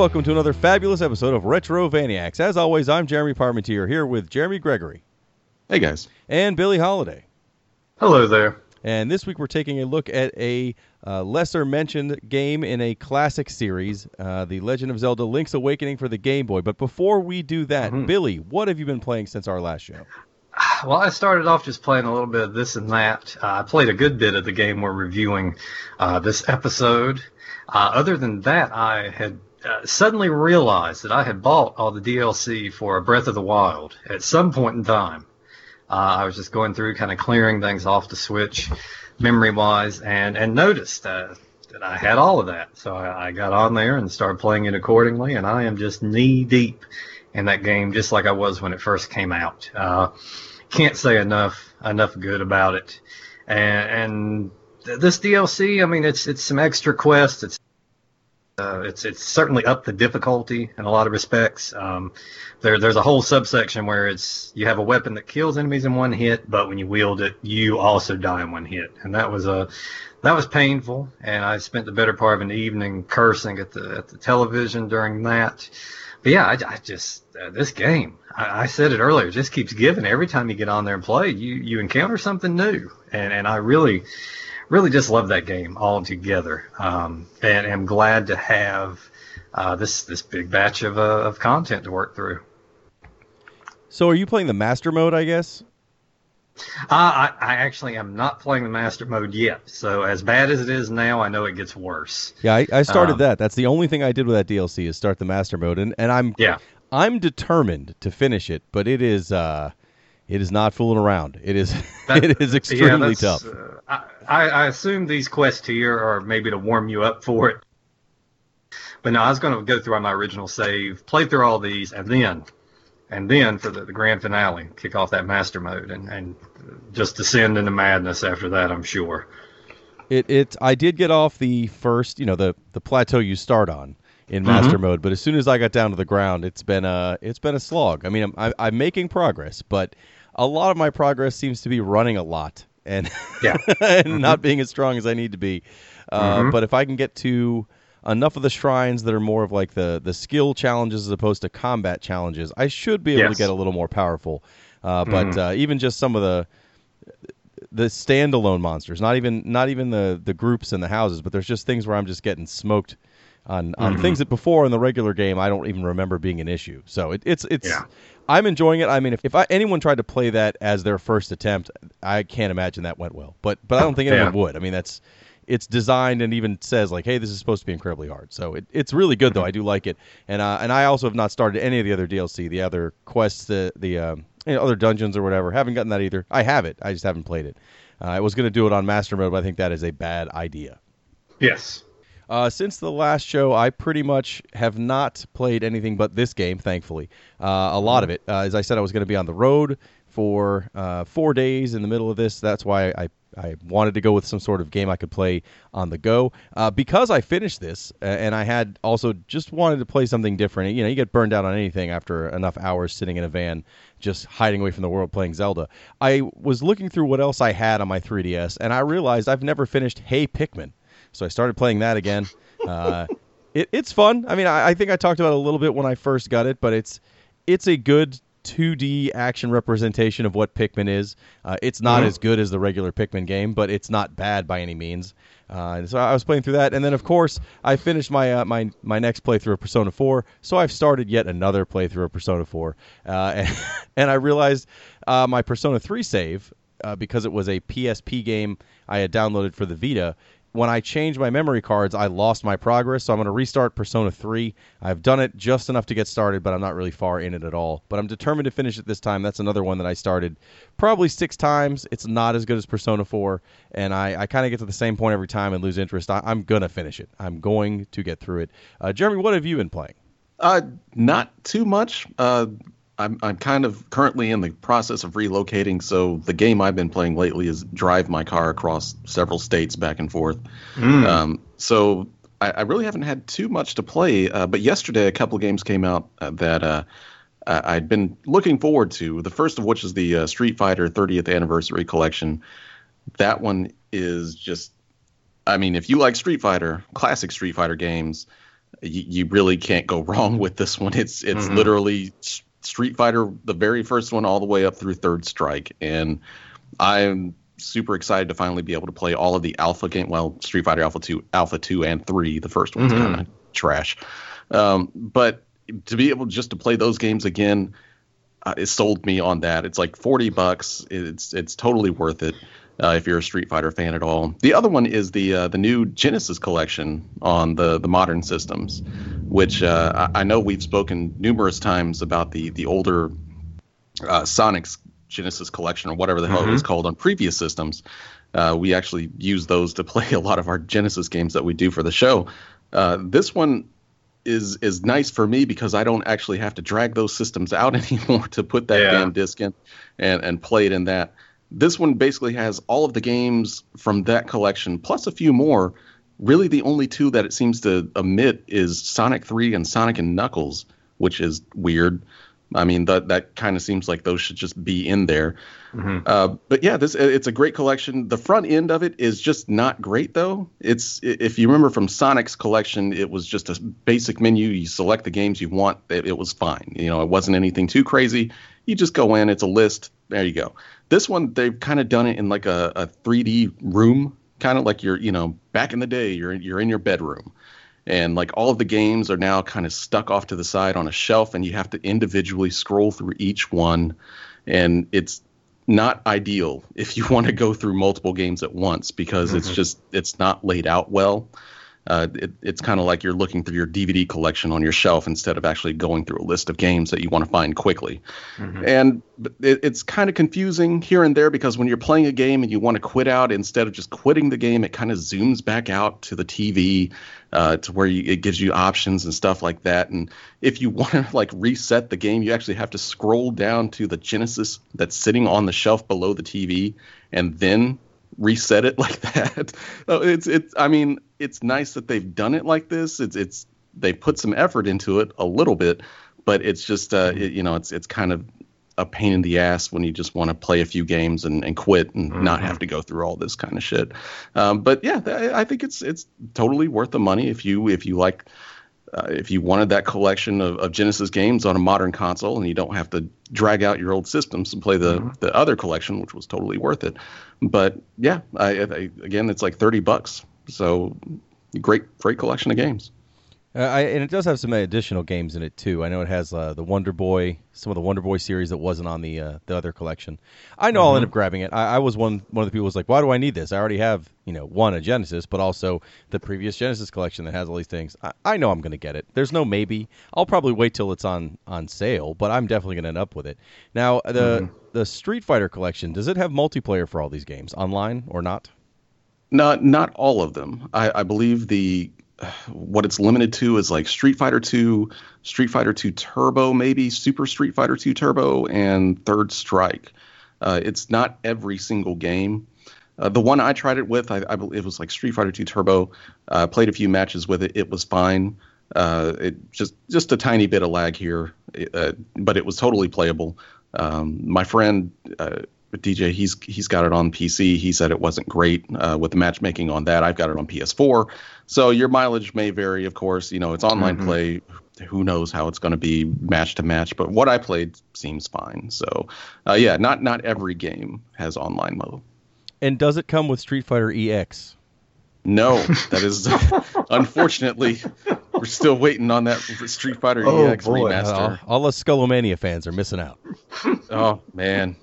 And welcome to another fabulous episode of Retro Vaniacs. As always, I'm Jeremy Parmentier here with Jeremy Gregory Hey guys. and Billy Holiday. Hello there. And this week we're taking a look at a uh, lesser mentioned game in a classic series, uh, The Legend of Zelda Link's Awakening for the Game Boy. But before we do that, Billy, what have you been playing since our last show? Well, I started off just playing a little bit of this and that. Uh, I played a good bit of the game we're reviewing uh, this episode. Uh, other than that, I had uh, suddenly realized that I had bought all the DLC for A Breath of the Wild at some point in time. Uh, I was just going through, kind of clearing things off the Switch, memory-wise, and and noticed uh, that I had all of that. So I, I got on there and started playing it accordingly, and I am just knee deep in that game, just like I was when it first came out. Uh, can't say enough enough good about it, and, and this DLC, I mean, it's it's some extra quests. It's uh, it's it's certainly up the difficulty in a lot of respects. Um, there there's a whole subsection where it's you have a weapon that kills enemies in one hit, but when you wield it, you also die in one hit, and that was a that was painful. And I spent the better part of an evening cursing at the at the television during that. But yeah, I, I just uh, this game. I, I said it earlier. Just keeps giving. Every time you get on there and play, you you encounter something new, and and I really really just love that game altogether, um, and am glad to have uh, this this big batch of uh, of content to work through. So, are you playing the Master Mode, I guess? Uh, I, I actually am not playing the master mode yet, so as bad as it is now, I know it gets worse. Yeah, I, I started Um, that. That's the only thing I did with that DLC is start the Master Mode, and, and I'm Yeah. I'm determined to finish it, but it is uh, it is not fooling around. It is That- it is extremely that's, tough. uh, I, I I assume these quests here are maybe to warm you up for it. But no, I was going to go through on my original save, play through all these, and then, and then for the, the grand finale, kick off that master mode, and, and just descend into madness after that. I'm sure. It it I did get off the first, you know, the the plateau you start on in master mode, but as soon as I got down to the ground, it's been a it's been a slog. I mean, I'm I, I'm making progress, but a lot of my progress seems to be running a lot and Yeah. and not being as strong as I need to be. Uh, But if I can get to enough of the shrines that are more of like the the skill challenges as opposed to combat challenges, I should be able to get a little more powerful. Uh, But uh, even just some of the the standalone monsters, not even not even the the groups in the houses, but there's just things where I'm just getting smoked on on Mm-hmm. things that before in the regular game I don't even remember being an issue. So it, it's it's Yeah. I'm enjoying it. I mean, if, if I, anyone tried to play that as their first attempt, I can't imagine that went well. But but I don't think anyone Yeah. would. I mean, that's it's designed and even says like, hey, this is supposed to be incredibly hard. So it, it's really good though. I do like it, and uh, and I also have not started any of the other DLC, the other quests, the the um, you know, other dungeons or whatever. Haven't gotten that either. I have it. I just haven't played it. Uh, I was going to do it on Master Mode, but I think that is a bad idea. Yes. Uh, since the last show, I pretty much have not played anything but this game, thankfully. Uh, a lot of it. Uh, as I said, I was going to be on the road for uh, four days in the middle of this. That's why I, I wanted to go with some sort of game I could play on the go. Uh, because I finished this, uh, and I had also just wanted to play something different. You know, you get burned out on anything after enough hours sitting in a van, just hiding away from the world playing Zelda. I was looking through what else I had on my 3DS, and I realized I've never finished Hey Pikmin. So I started playing that again. Uh, it, it's fun. I mean, I, I think I talked about it a little bit when I first got it, but it's it's a good 2D action representation of what Pikmin is. Uh, it's not as good as the regular Pikmin game, but it's not bad by any means. Uh, so I was playing through that, and then of course I finished my uh, my my next playthrough of Persona 4. So I've started yet another playthrough of Persona 4, uh, and, and I realized uh, my Persona 3 save uh, because it was a PSP game I had downloaded for the Vita. When I changed my memory cards, I lost my progress, so I'm going to restart Persona 3. I've done it just enough to get started, but I'm not really far in it at all. But I'm determined to finish it this time. That's another one that I started probably six times. It's not as good as Persona 4, and I, I kind of get to the same point every time and lose interest. I, I'm going to finish it. I'm going to get through it. Uh, Jeremy, what have you been playing? Uh, not too much. Uh, I'm I'm kind of currently in the process of relocating, so the game I've been playing lately is drive my car across several states back and forth. Um, so I, I really haven't had too much to play. Uh, but yesterday, a couple of games came out uh, that uh, I'd been looking forward to. The first of which is the uh, Street Fighter 30th Anniversary Collection. That one is just, I mean, if you like Street Fighter, classic Street Fighter games, you, you really can't go wrong with this one. It's it's Mhm. literally Street Fighter, the very first one, all the way up through Third Strike, and I'm super excited to finally be able to play all of the Alpha game. Well, Street Fighter Alpha Two, Alpha Two, and Three. The first one's Mhm. kind of trash, um, but to be able just to play those games again, uh, it sold me on that. It's like forty bucks. It's it's totally worth it uh, if you're a Street Fighter fan at all. The other one is the uh, the new Genesis collection on the the modern systems, which uh, I, I know we've spoken numerous times about the the older uh, Sonic's Genesis collection or whatever the hell it was called on previous systems. Uh, we actually use those to play a lot of our Genesis games that we do for the show. Uh, this one is is nice for me because I don't actually have to drag those systems out anymore to put that Yeah. damn disc in and and play it in that. This one basically has all of the games from that collection plus a few more. Really, the only two that it seems to omit is Sonic 3 and Sonic and Knuckles, which is weird. I mean, that that kind of seems like those should just be in there. Mhm. Uh, but yeah, this it's a great collection. The front end of it is just not great though. It's if you remember from Sonic's collection, it was just a basic menu. You select the games you want. It, it was fine. You know, it wasn't anything too crazy. You just go in. It's a list. There you go. This one they've kind of done it in like a, a 3D room, kind of like you're you know back in the day. You're you're in your bedroom and like all of the games are now kind of stuck off to the side on a shelf and you have to individually scroll through each one and it's not ideal if you want to go through multiple games at once because it's Mhm. just it's not laid out well uh, it, it's kind of like you're looking through your DVD collection on your shelf instead of actually going through a list of games that you want to find quickly. Mhm. And it, it's kind of confusing here and there because when you're playing a game and you want to quit out, instead of just quitting the game, it kind of zooms back out to the TV uh, to where you, it gives you options and stuff like that. And if you want to like reset the game, you actually have to scroll down to the Genesis that's sitting on the shelf below the TV and then reset it like that. So it's it's I mean it's nice that they've done it like this. It's it's they put some effort into it a little bit, but it's just uh it, you know it's it's kind of a pain in the ass when you just want to play a few games and, and quit and not Mhm. have to go through all this kind of shit. Um, but yeah, th- I think it's it's totally worth the money if you if you like uh, if you wanted that collection of, of Genesis games on a modern console and you don't have to drag out your old systems and play the, Mhm. the other collection, which was totally worth it. But yeah, I, I, again, it's like 30 bucks. So great, great collection of games. Uh, I, and it does have some additional games in it too. I know it has uh, the Wonder Boy, some of the Wonder Boy series that wasn't on the uh, the other collection. I know I'll end up grabbing it. I, I was one one of the people who was like, "Why do I need this? I already have you know one a Genesis, but also the previous Genesis collection that has all these things." I, I know I'm going to get it. There's no maybe. I'll probably wait till it's on on sale, but I'm definitely going to end up with it. Now the the Street Fighter collection does it have multiplayer for all these games online or not? Not not all of them. I, I believe the what it's limited to is like Street Fighter 2, Street Fighter 2 Turbo, maybe Super Street Fighter 2 Turbo, and Third Strike. Uh, it's not every single game. Uh, the one I tried it with, I, I believe it was like Street Fighter 2 Turbo. Uh, played a few matches with it. It was fine. Uh, it just just a tiny bit of lag here, uh, but it was totally playable. Um, my friend uh, DJ, he's he's got it on PC. He said it wasn't great uh, with the matchmaking on that. I've got it on PS4, so your mileage may vary. Of course, you know it's online Mhm. play. Who knows how it's going to be match to match? But what I played seems fine. So, uh, yeah, not not every game has online mode. And does it come with Street Fighter EX? No, that is unfortunately we're still waiting on that Street Fighter Oh, EX boy. remaster. Uh, all the Skullomania fans are missing out. Oh man,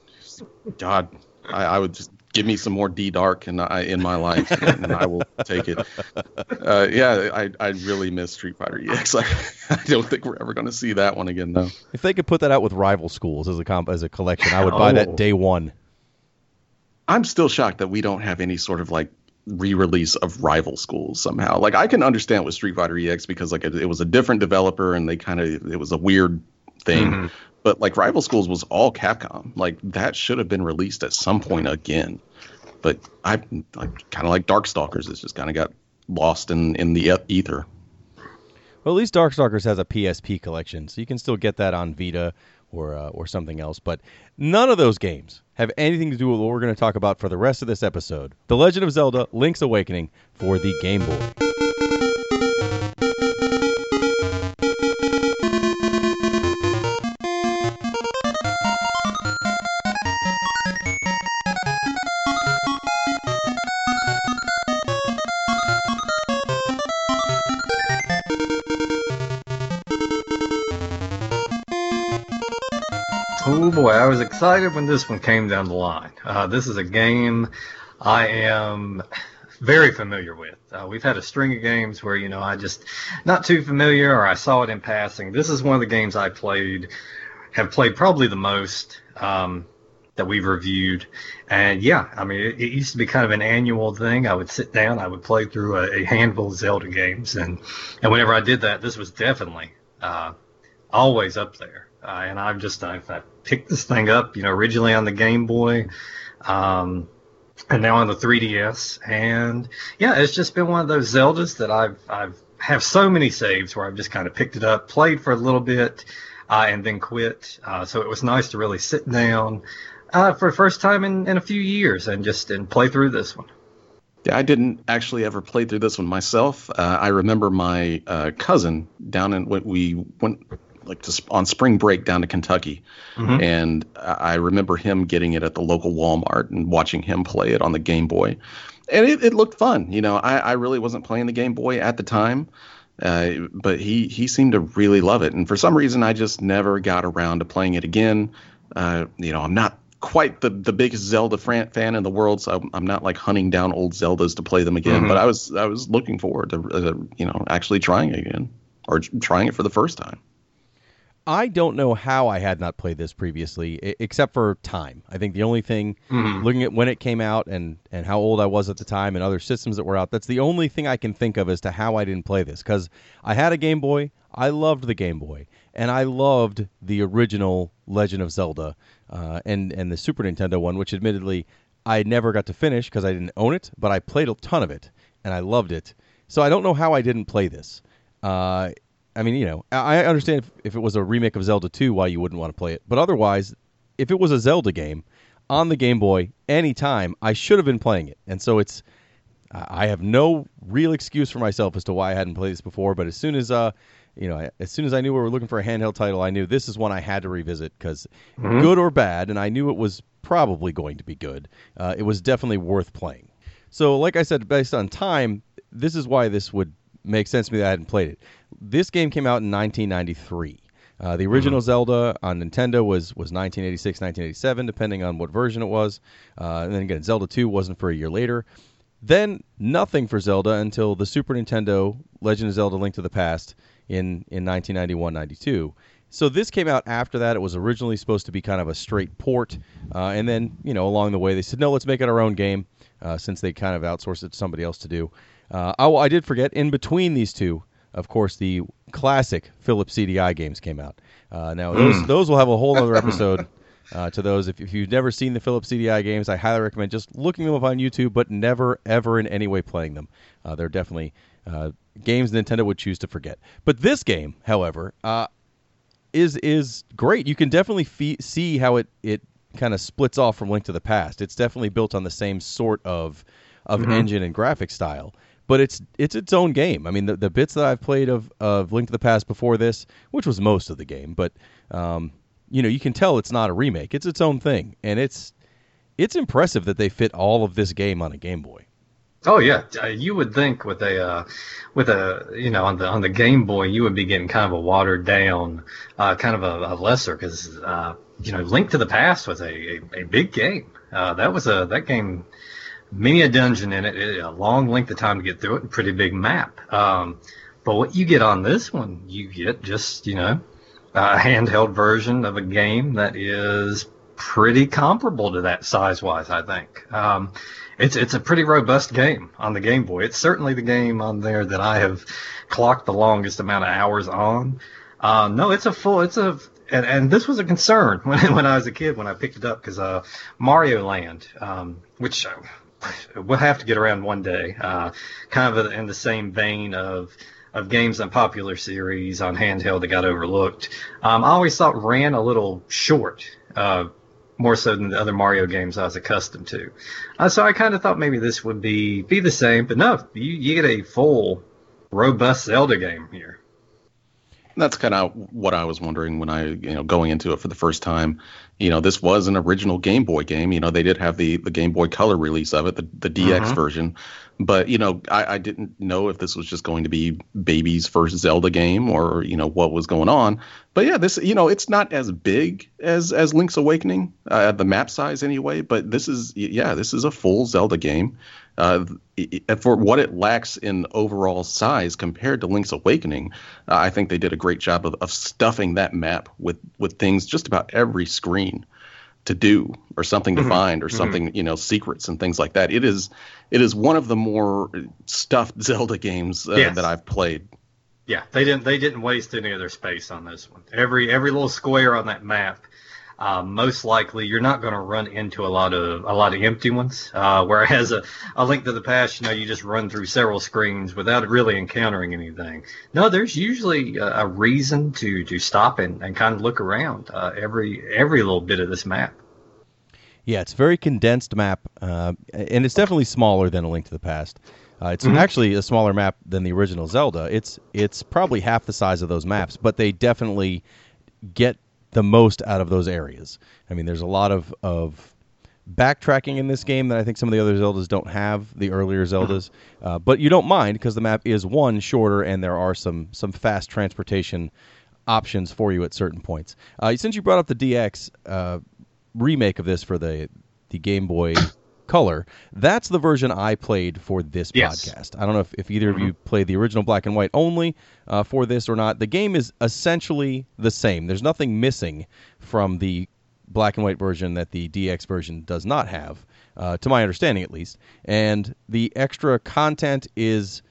God, I, I would just give me some more D Dark in I, in my life, and I will take it. Uh, yeah, I I really miss Street Fighter EX. I, I don't think we're ever going to see that one again, though. If they could put that out with rival schools as a comp as a collection, I would buy Oh. that day one. I'm still shocked that we don't have any sort of like re-release of rival schools somehow. Like I can understand with Street Fighter EX because like it, it was a different developer and they kind of it was a weird thing. Mhm. But like rival schools was all Capcom. Like that should have been released at some point again. But I like kind of like Darkstalkers. It's just kind of got lost in in the ether. Well, at least Darkstalkers has a PSP collection, so you can still get that on Vita or uh, or something else. But none of those games have anything to do with what we're going to talk about for the rest of this episode: The Legend of Zelda: Link's Awakening for the Game Boy. Was excited when this one came down the line. Uh, this is a game I am very familiar with. Uh, we've had a string of games where you know I just not too familiar or I saw it in passing. This is one of the games I played, have played probably the most um, that we've reviewed. And yeah, I mean it, it, used to be kind of an annual thing. I would sit down, I would play through a, a handful of Zelda games, and and whenever I did that, this was definitely uh, always up there. Uh, and I've just I've, i picked this thing up, you know, originally on the Game Boy. Um, and now on the 3DS. And yeah, it's just been one of those Zeldas that I've I've have so many saves where I've just kind of picked it up, played for a little bit, uh, and then quit. Uh, so it was nice to really sit down uh, for the first time in, in a few years and just and play through this one. Yeah, I didn't actually ever play through this one myself. Uh, I remember my uh, cousin down in when we went like to, on spring break down to Kentucky, mm-hmm. and I remember him getting it at the local Walmart and watching him play it on the Game Boy, and it, it looked fun. You know, I, I really wasn't playing the Game Boy at the time. Uh, but he he seemed to really love it, and for some reason, I just never got around to playing it again. Uh, you know, I'm not quite the, the biggest Zelda fan in the world, so I'm, I'm, not like hunting down old Zeldas to play them again. Mm-hmm. But I was I was looking forward to uh, you know actually trying it again or trying it for the first time. I don't know how I had not played this previously, except for time. I think the only thing, mm-hmm. looking at when it came out and, and how old I was at the time and other systems that were out, that's the only thing I can think of as to how I didn't play this. Because I had a Game Boy, I loved the Game Boy, and I loved the original Legend of Zelda uh, and, and the Super Nintendo one, which admittedly I never got to finish because I didn't own it, but I played a ton of it and I loved it. So I don't know how I didn't play this. Uh, I mean, you know, I understand if, if it was a remake of Zelda 2, why you wouldn't want to play it. But otherwise, if it was a Zelda game on the Game Boy anytime, I should have been playing it. And so it's, I have no real excuse for myself as to why I hadn't played this before. But as soon as, uh, you know, as soon as I knew we were looking for a handheld title, I knew this is one I had to revisit because, mm-hmm. good or bad, and I knew it was probably going to be good. Uh, it was definitely worth playing. So, like I said, based on time, this is why this would make sense to me that I hadn't played it. This game came out in 1993. Uh, the original mm-hmm. Zelda on Nintendo was was 1986, 1987, depending on what version it was. Uh, and then again, Zelda 2 wasn't for a year later. Then nothing for Zelda until the Super Nintendo Legend of Zelda: Link to the Past in in 1991-92. So this came out after that. It was originally supposed to be kind of a straight port, uh, and then you know along the way they said no, let's make it our own game, uh, since they kind of outsourced it to somebody else to do. Uh, oh, I did forget. In between these two, of course, the classic Philips CDI games came out. Uh, now those mm. those will have a whole other episode uh, to those. If, if you've never seen the Philips CDI games, I highly recommend just looking them up on YouTube, but never ever in any way playing them. Uh, they're definitely uh, games Nintendo would choose to forget. But this game, however, uh, is is great. You can definitely fee- see how it it kind of splits off from Link to the Past. It's definitely built on the same sort of of mm-hmm. engine and graphic style but it's it's its own game. I mean, the, the bits that I've played of, of Link to the Past before this, which was most of the game, but um, you know, you can tell it's not a remake. It's its own thing, and it's it's impressive that they fit all of this game on a Game Boy. Oh yeah, uh, you would think with a uh, with a you know on the on the Game Boy you would be getting kind of a watered down, uh, kind of a, a lesser because uh, you know Link to the Past was a, a, a big game. Uh, that was a that game many a dungeon in it, a long length of time to get through it, and pretty big map. Um, but what you get on this one, you get just you know a handheld version of a game that is pretty comparable to that size wise. I think um, it's it's a pretty robust game on the Game Boy. It's certainly the game on there that I have clocked the longest amount of hours on. Uh, no, it's a full. It's a and, and this was a concern when when I was a kid when I picked it up because uh, Mario Land, um, which we'll have to get around one day. Uh, kind of in the same vein of of games on popular series on handheld that got overlooked. Um, I always thought ran a little short, uh, more so than the other Mario games I was accustomed to. Uh, so I kind of thought maybe this would be be the same, but no, you, you get a full, robust Zelda game here. that's kind of what I was wondering when I, you know, going into it for the first time. You know, this was an original Game Boy game. You know, they did have the the Game Boy Color release of it, the the DX mm-hmm. version. But you know, I, I didn't know if this was just going to be baby's first Zelda game or you know what was going on. But yeah, this you know it's not as big as as Link's Awakening, uh, the map size anyway. But this is yeah, this is a full Zelda game uh, for what it lacks in overall size compared to Link's Awakening, uh, I think they did a great job of, of stuffing that map with with things just about every screen to do or something to mm-hmm. find or mm-hmm. something you know secrets and things like that. It is it is one of the more stuffed Zelda games uh, yes. that I've played. Yeah, they didn't they didn't waste any of their space on this one. Every every little square on that map uh, most likely you're not going to run into a lot of a lot of empty ones. Uh, whereas a, a link to the past, you know, you just run through several screens without really encountering anything. No, there's usually a, a reason to to stop and, and kind of look around uh, every every little bit of this map. Yeah, it's a very condensed map, uh, and it's definitely smaller than a Link to the Past. Uh, it's mm-hmm. actually a smaller map than the original Zelda. It's it's probably half the size of those maps, but they definitely get the most out of those areas. I mean, there's a lot of, of backtracking in this game that I think some of the other Zeldas don't have, the earlier Zeldas. Uh, but you don't mind because the map is one shorter and there are some some fast transportation options for you at certain points. Uh, since you brought up the DX uh, remake of this for the the Game Boy color. That's the version I played for this yes. podcast. I don't know if, if either mm-hmm. of you played the original black and white only uh, for this or not. The game is essentially the same. There's nothing missing from the black and white version that the DX version does not have, uh, to my understanding at least. And the extra content is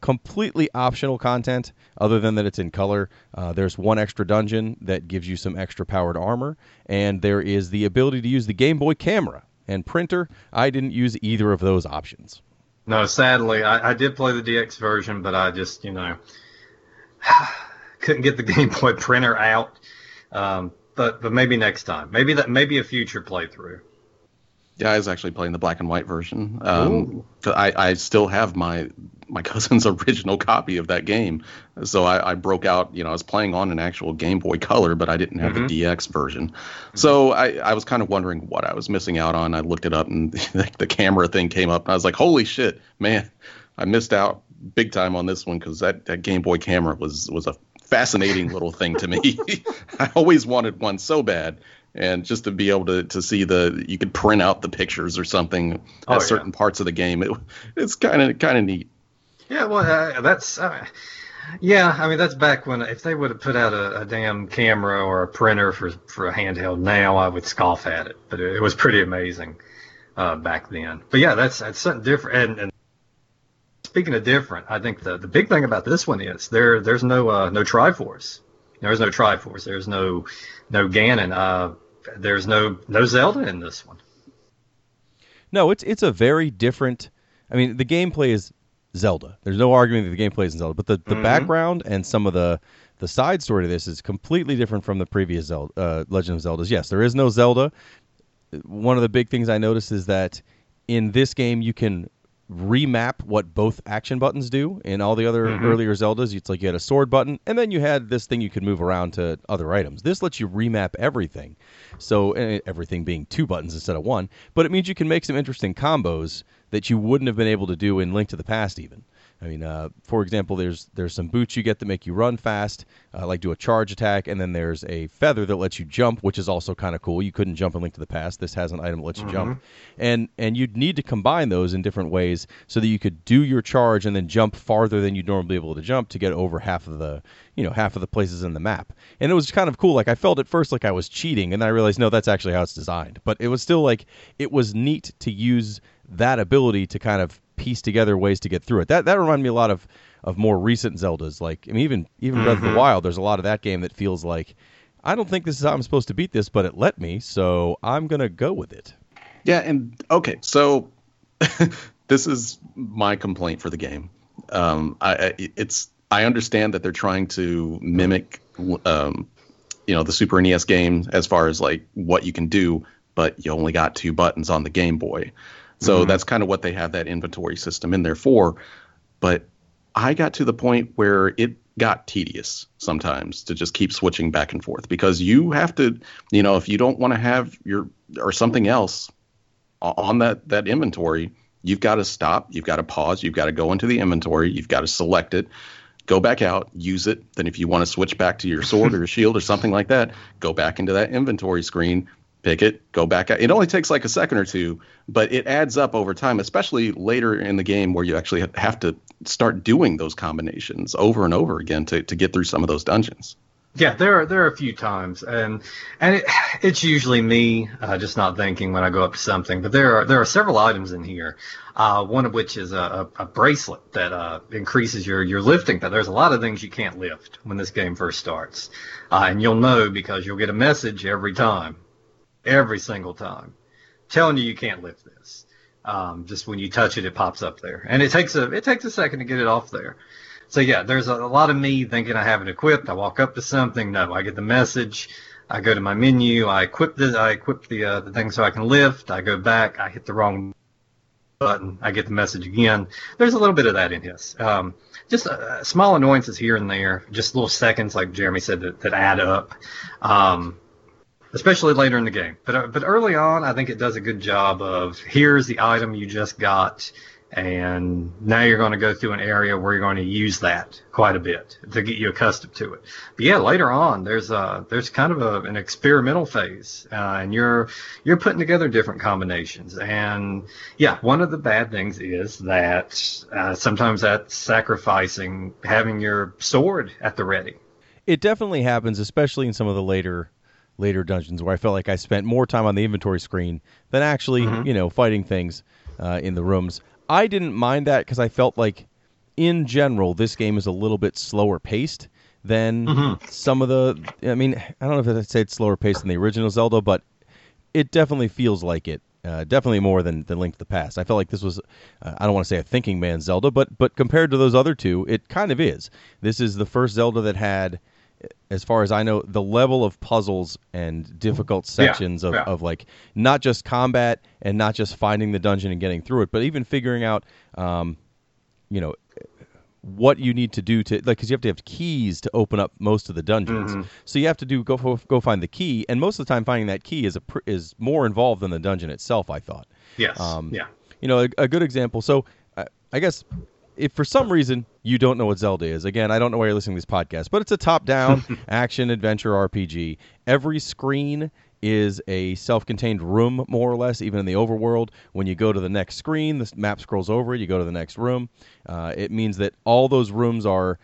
completely optional content other than that it's in color. Uh, there's one extra dungeon that gives you some extra powered armor, and there is the ability to use the Game Boy camera and printer. I didn't use either of those options. No, sadly, I, I did play the DX version, but I just, you know, couldn't get the Game Boy printer out. Um, but but maybe next time, maybe that maybe a future playthrough. Yeah, I was actually playing the black and white version. Um, I, I still have my my cousin's original copy of that game, so I, I, broke out. You know, I was playing on an actual Game Boy Color, but I didn't have mm-hmm. the DX version. Mm-hmm. So I, I was kind of wondering what I was missing out on. I looked it up, and the camera thing came up, and I was like, "Holy shit, man! I missed out big time on this one because that, that Game Boy camera was was a fascinating little thing to me. I always wanted one so bad, and just to be able to, to see the you could print out the pictures or something oh, at yeah. certain parts of the game. It, it's kind of kind of neat. Yeah, well, uh, that's uh, yeah. I mean, that's back when if they would have put out a, a, damn camera or a printer for for a handheld now, I would scoff at it. But it, it was pretty amazing uh, back then. But yeah, that's that's something different. And, and speaking of different, I think the the big thing about this one is there there's no uh, no Triforce. There's no Triforce. There's no no Ganon. Uh, there's no no Zelda in this one. No, it's it's a very different. I mean, the gameplay is Zelda. There's no argument that the gameplay is Zelda, but the, the mm-hmm. background and some of the the side story to this is completely different from the previous Zelda, uh, Legend of Zelda's. Yes, there is no Zelda. One of the big things I noticed is that in this game you can remap what both action buttons do. In all the other mm-hmm. earlier Zeldas, it's like you had a sword button, and then you had this thing you could move around to other items. This lets you remap everything. So eh, everything being two buttons instead of one, but it means you can make some interesting combos that you wouldn't have been able to do in Link to the Past even. I mean, uh, for example, there's there's some boots you get that make you run fast, uh, like do a charge attack, and then there's a feather that lets you jump, which is also kind of cool. You couldn't jump in Link to the Past. This has an item that lets you mm-hmm. jump, and and you'd need to combine those in different ways so that you could do your charge and then jump farther than you'd normally be able to jump to get over half of the you know half of the places in the map. And it was kind of cool. Like I felt at first like I was cheating, and then I realized no, that's actually how it's designed. But it was still like it was neat to use that ability to kind of piece together ways to get through it. That that reminded me a lot of of more recent Zeldas. Like I mean, even even mm-hmm. Breath of the mm-hmm. Wild. There's a lot of that game that feels like I don't think this is how I'm supposed to beat this, but it let me, so I'm gonna go with it. Yeah, and okay, so this is my complaint for the game. Um, I, it's I understand that they're trying to mimic, um, you know, the Super NES game as far as like what you can do, but you only got two buttons on the Game Boy. So mm-hmm. that's kind of what they have that inventory system in there for. But I got to the point where it got tedious sometimes to just keep switching back and forth because you have to, you know, if you don't want to have your or something else on that that inventory, you've got to stop, you've got to pause, you've got to go into the inventory, you've got to select it, go back out, use it. Then if you want to switch back to your sword or your shield or something like that, go back into that inventory screen, pick it, go back. It only takes like a second or two, but it adds up over time, especially later in the game where you actually have to start doing those combinations over and over again to, to get through some of those dungeons. Yeah, there are there are a few times, and and it, it's usually me uh, just not thinking when I go up to something. But there are there are several items in here, uh, one of which is a, a, a bracelet that uh, increases your your lifting. But there's a lot of things you can't lift when this game first starts, uh, and you'll know because you'll get a message every time, every single time, telling you you can't lift this. Um, just when you touch it, it pops up there, and it takes a it takes a second to get it off there. So yeah, there's a, a lot of me thinking I have it equipped. I walk up to something. No, I get the message. I go to my menu. I equip the I equip the uh, the thing so I can lift. I go back. I hit the wrong button. I get the message again. There's a little bit of that in his. Um, just uh, small annoyances here and there, just little seconds, like Jeremy said, that, that add up. Um, especially later in the game. But uh, but early on, I think it does a good job of here's the item you just got and now you're going to go through an area where you're going to use that quite a bit to get you accustomed to it. But yeah, later on, there's a there's kind of a, an experimental phase, uh, and you're you're putting together different combinations. And yeah, one of the bad things is that uh, sometimes that's sacrificing having your sword at the ready. It definitely happens, especially in some of the later later dungeons where I felt like I spent more time on the inventory screen than actually, mm-hmm. you know, fighting things uh, in the rooms. I didn't mind that because I felt like, in general, this game is a little bit slower paced than mm-hmm. some of the. I mean, I don't know if I'd say it's slower paced than the original Zelda, but it definitely feels like it. Uh, definitely more than, than Link to the Past. I felt like this was, uh, I don't want to say a thinking man Zelda, but but compared to those other two, it kind of is. This is the first Zelda that had as far as I know, the level of puzzles and difficult sections yeah, of, yeah. of like not just combat and not just finding the dungeon and getting through it, but even figuring out, um, you know, what you need to do to like because you have to have keys to open up most of the dungeons. Mm-hmm. So you have to do go go find the key, and most of the time finding that key is a is more involved than the dungeon itself. I thought. Yes. Um, yeah. You know, a, a good example. So uh, I guess if for some reason you don't know what Zelda is, again, I don't know why you're listening to this podcast, but it's a top-down action adventure RPG. Every screen is a self-contained room, more or less, even in the overworld. When you go to the next screen, the map scrolls over. You go to the next room. Uh, it means that all those rooms are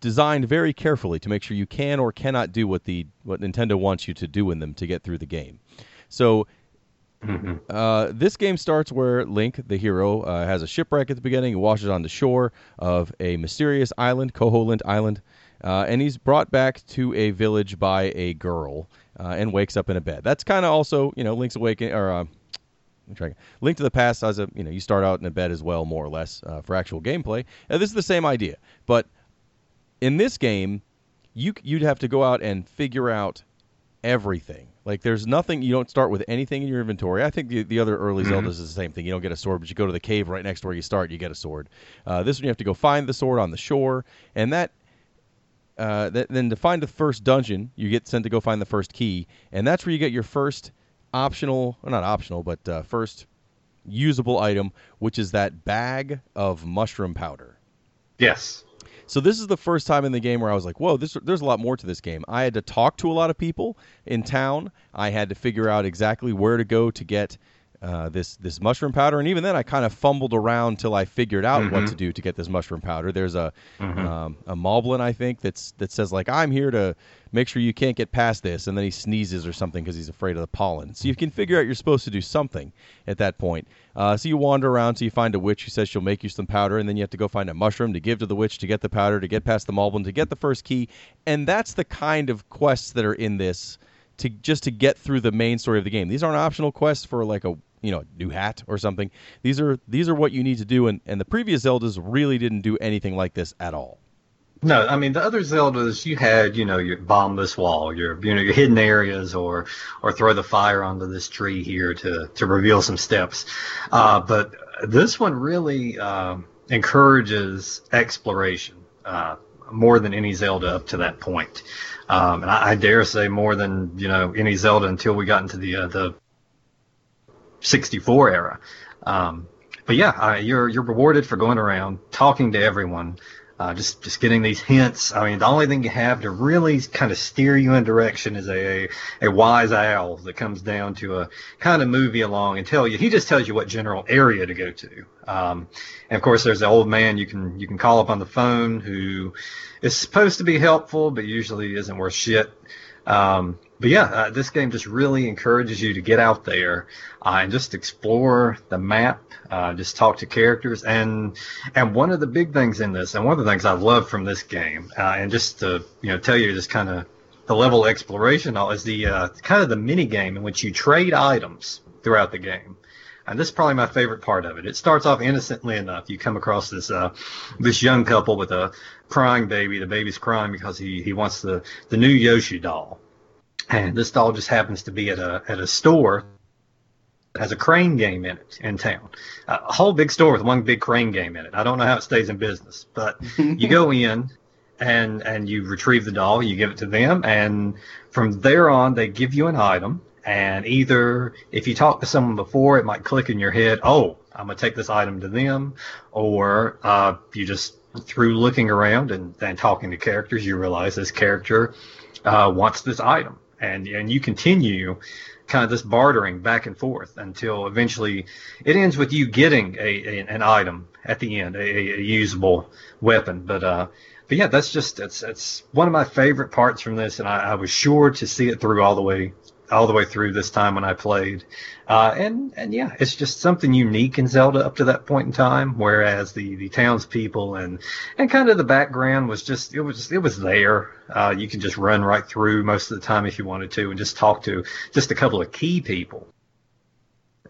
designed very carefully to make sure you can or cannot do what the what Nintendo wants you to do in them to get through the game. So Mm-hmm. Uh, this game starts where Link, the hero, uh, has a shipwreck at the beginning. He washes on the shore of a mysterious island, Koholint Island, uh, and he's brought back to a village by a girl uh, and wakes up in a bed. That's kind of also, you know, Link's Awakening, or uh, Link to the Past as a, you know, you start out in a bed as well, more or less, uh, for actual gameplay. this is the same idea, but in this game, you you'd have to go out and figure out everything like there's nothing you don't start with anything in your inventory. I think the, the other early mm-hmm. Zeldas is the same thing. You don't get a sword, but you go to the cave right next to where you start, you get a sword. Uh, this one you have to go find the sword on the shore, and that, uh, that then to find the first dungeon, you get sent to go find the first key, and that's where you get your first optional, well, not optional, but uh, first usable item, which is that bag of mushroom powder. Yes. So this is the first time in the game where I was like, "Whoa, this, there's a lot more to this game." I had to talk to a lot of people in town. I had to figure out exactly where to go to get uh, this this mushroom powder, and even then, I kind of fumbled around till I figured out mm-hmm. what to do to get this mushroom powder. There's a mm-hmm. um, a moblin, I think, that's that says like, "I'm here to make sure you can't get past this," and then he sneezes or something because he's afraid of the pollen. So you can figure out you're supposed to do something at that point. Uh, so you wander around till you find a witch who says she'll make you some powder, and then you have to go find a mushroom to give to the witch to get the powder to get past the moblin to get the first key, and that's the kind of quests that are in this to just to get through the main story of the game. These aren't optional quests for like a you know new hat or something. These are these are what you need to do, and and the previous Zeldas really didn't do anything like this at all. No, I mean the other Zeldas you had, you know, your bomb this wall, your you know your hidden areas, or or throw the fire onto this tree here to to reveal some steps. Uh, but this one really uh, encourages exploration. Uh, more than any Zelda up to that point. Um, and I, I, dare say more than you know any Zelda until we got into the uh, the 64 era. Um, but yeah, uh, you're you're rewarded for going around talking to everyone, uh, just just getting these hints. I mean, the only thing you have to really kind of steer you in direction is a, a, wise owl that comes down to a kind of move you along and tell you. He just tells you what general area to go to. Um, and of course, there's the old man you can you can call up on the phone who is supposed to be helpful, but usually isn't worth shit. Um, but yeah, uh, this game just really encourages you to get out there uh, and just explore the map, uh, just talk to characters, and and one of the big things in this, and one of the things I love from this game, uh, and just to you know tell you just kind of the level of exploration is the uh, kind of the mini game in which you trade items throughout the game. And this is probably my favorite part of it. It starts off innocently enough. You come across this uh, this young couple with a crying baby. The baby's crying because he, he wants the, the new Yoshi doll and this doll just happens to be at a at a store that has a crane game in it in town. Uh, a whole big store with one big crane game in it. I don't know how it stays in business, but you go in and and you retrieve the doll, you give it to them, and from there on they give you an item. And either if you talk to someone before, it might click in your head, oh, I'm gonna take this item to them, or uh, you just through looking around and, and talking to characters, you realize this character uh, wants this item and and you continue kind of this bartering back and forth until eventually it ends with you getting a, a an item at the end, a, a usable weapon. But uh, but yeah, that's just it's it's one of my favorite parts from this, and I, I was sure to see it through all the way all the way through this time when I played. Uh, and and yeah, it's just something unique in Zelda up to that point in time. Whereas the the townspeople and and kind of the background was just it was it was there. Uh, you can just run right through most of the time if you wanted to, and just talk to just a couple of key people.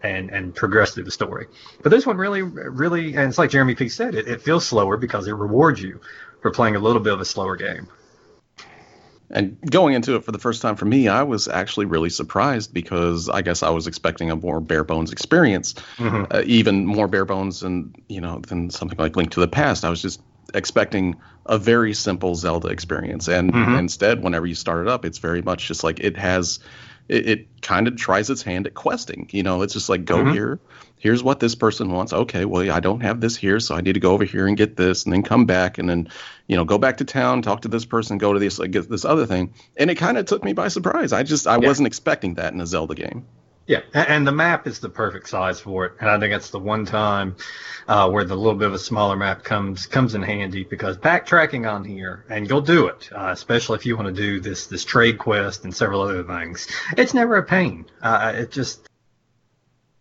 And, and progress through the story, but this one really, really, and it's like Jeremy P said, it, it feels slower because it rewards you for playing a little bit of a slower game. And going into it for the first time for me, I was actually really surprised because I guess I was expecting a more bare bones experience, mm-hmm. uh, even more bare bones than you know than something like Link to the Past. I was just expecting a very simple Zelda experience, and mm-hmm. instead, whenever you start it up, it's very much just like it has. It, it kind of tries its hand at questing. You know, it's just like go mm-hmm. here, here's what this person wants. Okay, well, I don't have this here, so I need to go over here and get this, and then come back, and then, you know, go back to town, talk to this person, go to this, like, get this other thing. And it kind of took me by surprise. I just, I yeah. wasn't expecting that in a Zelda game. Yeah, and the map is the perfect size for it, and I think that's the one time uh, where the little bit of a smaller map comes comes in handy because backtracking on here, and you'll do it, uh, especially if you want to do this this trade quest and several other things. It's never a pain. Uh, it just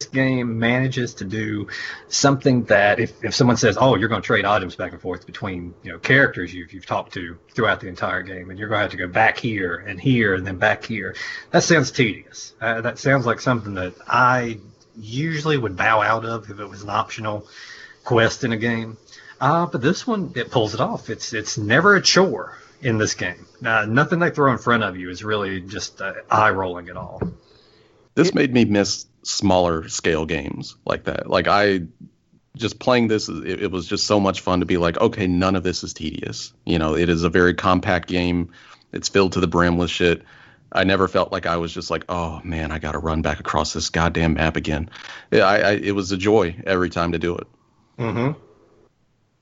game manages to do something that if, if someone says, oh, you're going to trade items back and forth between you know characters you've, you've talked to throughout the entire game, and you're going to have to go back here and here and then back here, that sounds tedious. Uh, that sounds like something that I usually would bow out of if it was an optional quest in a game. Uh, but this one, it pulls it off. It's it's never a chore in this game. Uh, nothing they throw in front of you is really just uh, eye rolling at all. This made me miss smaller scale games like that. Like I just playing this, it, it, was just so much fun to be like, okay, none of this is tedious. You know, it is a very compact game. It's filled to the brim with shit. I never felt like I was just like, oh man, I got to run back across this goddamn map again. I, I, it was a joy every time to do it. Mm-hmm.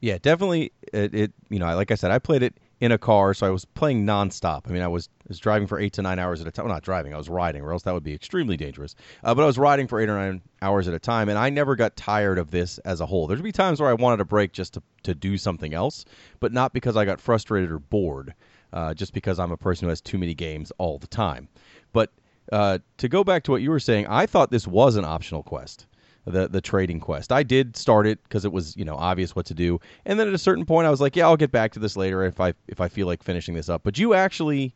Yeah, definitely. It, it, you know, like I said, I played it in a car, so I was playing nonstop. I mean, I was, was driving for eight to nine hours at a time. Well, not driving, I was riding, or else that would be extremely dangerous. Uh, but I was riding for eight or nine hours at a time, and I never got tired of this as a whole. There'd be times where I wanted a break just to, to do something else, but not because I got frustrated or bored, uh, just because I'm a person who has too many games all the time. But uh, to go back to what you were saying, I thought this was an optional quest the the trading quest. I did start it because it was you know obvious what to do, and then at a certain point I was like, yeah, I'll get back to this later if I if I feel like finishing this up. But you actually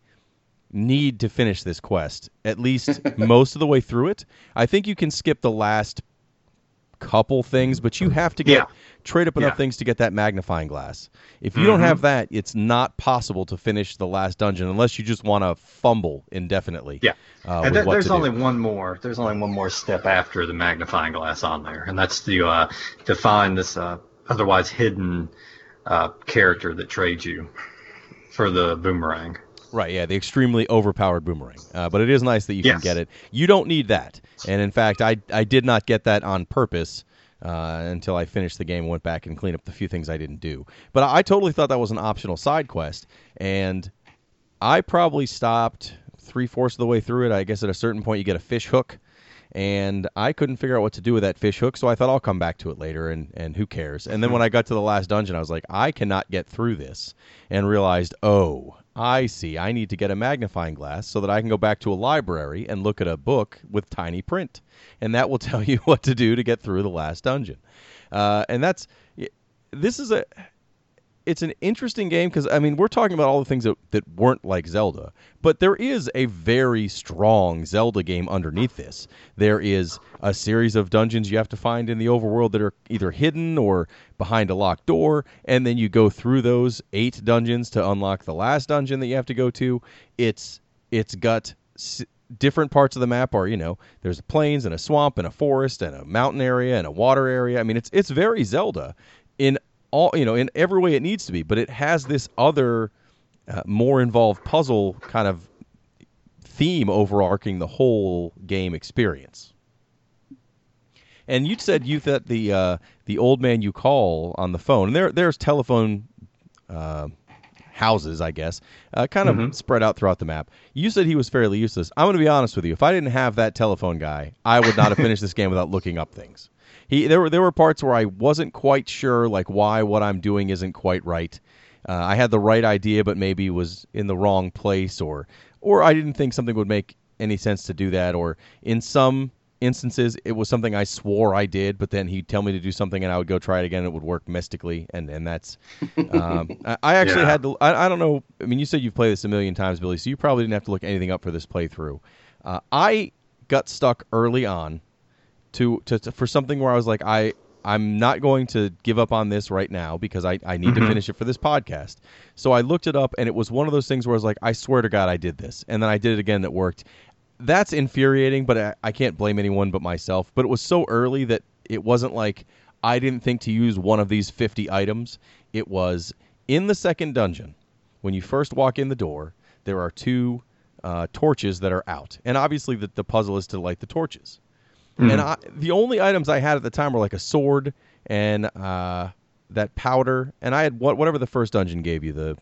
need to finish this quest at least most of the way through it. I think you can skip the last couple things, but you have to get yeah. trade up enough yeah. things to get that magnifying glass. If you mm-hmm. don't have that, it's not possible to finish the last dungeon unless you just want to fumble indefinitely. Yeah, uh, and th- there's only do. one more. There's only one more step after the magnifying glass on there, and that's to uh, to find this uh, otherwise hidden uh, character that trades you for the boomerang. Right, yeah, the extremely overpowered boomerang. Uh, but it is nice that you Yes. can get it. You don't need that. And in fact, I, I did not get that on purpose uh, until I finished the game went back and cleaned up the few things I didn't do. But I, I totally thought that was an optional side quest. And I probably stopped three fourths of the way through it. I guess at a certain point, you get a fish hook. And I couldn't figure out what to do with that fish hook, so I thought I'll come back to it later, and, and who cares? And then when I got to the last dungeon, I was like, I cannot get through this, and realized, oh, I see. I need to get a magnifying glass so that I can go back to a library and look at a book with tiny print, and that will tell you what to do to get through the last dungeon. Uh, and that's this is a it's an interesting game because I mean we're talking about all the things that, that weren't like Zelda, but there is a very strong Zelda game underneath this. There is a series of dungeons you have to find in the overworld that are either hidden or behind a locked door, and then you go through those eight dungeons to unlock the last dungeon that you have to go to. It's it's got s- different parts of the map are you know there's plains and a swamp and a forest and a mountain area and a water area. I mean it's it's very Zelda in all you know in every way it needs to be but it has this other uh, more involved puzzle kind of theme overarching the whole game experience. And you said you that the uh, the old man you call on the phone and there there's telephone uh, houses i guess uh, kind of spread out throughout the map. You said he was fairly useless. I'm going to be honest with you. If i didn't have that telephone guy i would not have finished this game without looking up things he there were there were parts where I wasn't quite sure like why what I'm doing isn't quite right. Uh, I had the right idea, but maybe was in the wrong place, or or I didn't think something would make any sense to do that, or in some instances it was something I swore I did, but then he'd tell me to do something and I would go try it again. And it would work mystically, and and that's. Um, I, I actually Yeah. had to. I, I don't know. I mean, you said you've played this a million times, Billy, so you probably didn't have to look anything up for this playthrough. Uh, I got stuck early on to, to, to for something where I was like, I I'm not going to give up on this right now because I, I need to finish it for this podcast. So I looked it up and it was one of those things where I was like, I swear to God I did this. And then I did it again and it worked. That's infuriating, but I, I can't blame anyone but myself. But it was so early that it wasn't like I didn't think to use one of these 50 items. It was in the second dungeon. When you first walk in the door, there are two uh, torches that are out. And obviously the, the puzzle is to light the torches. And I, the only items I had at the time were like a sword and uh, that powder, and I had what whatever the first dungeon gave you. The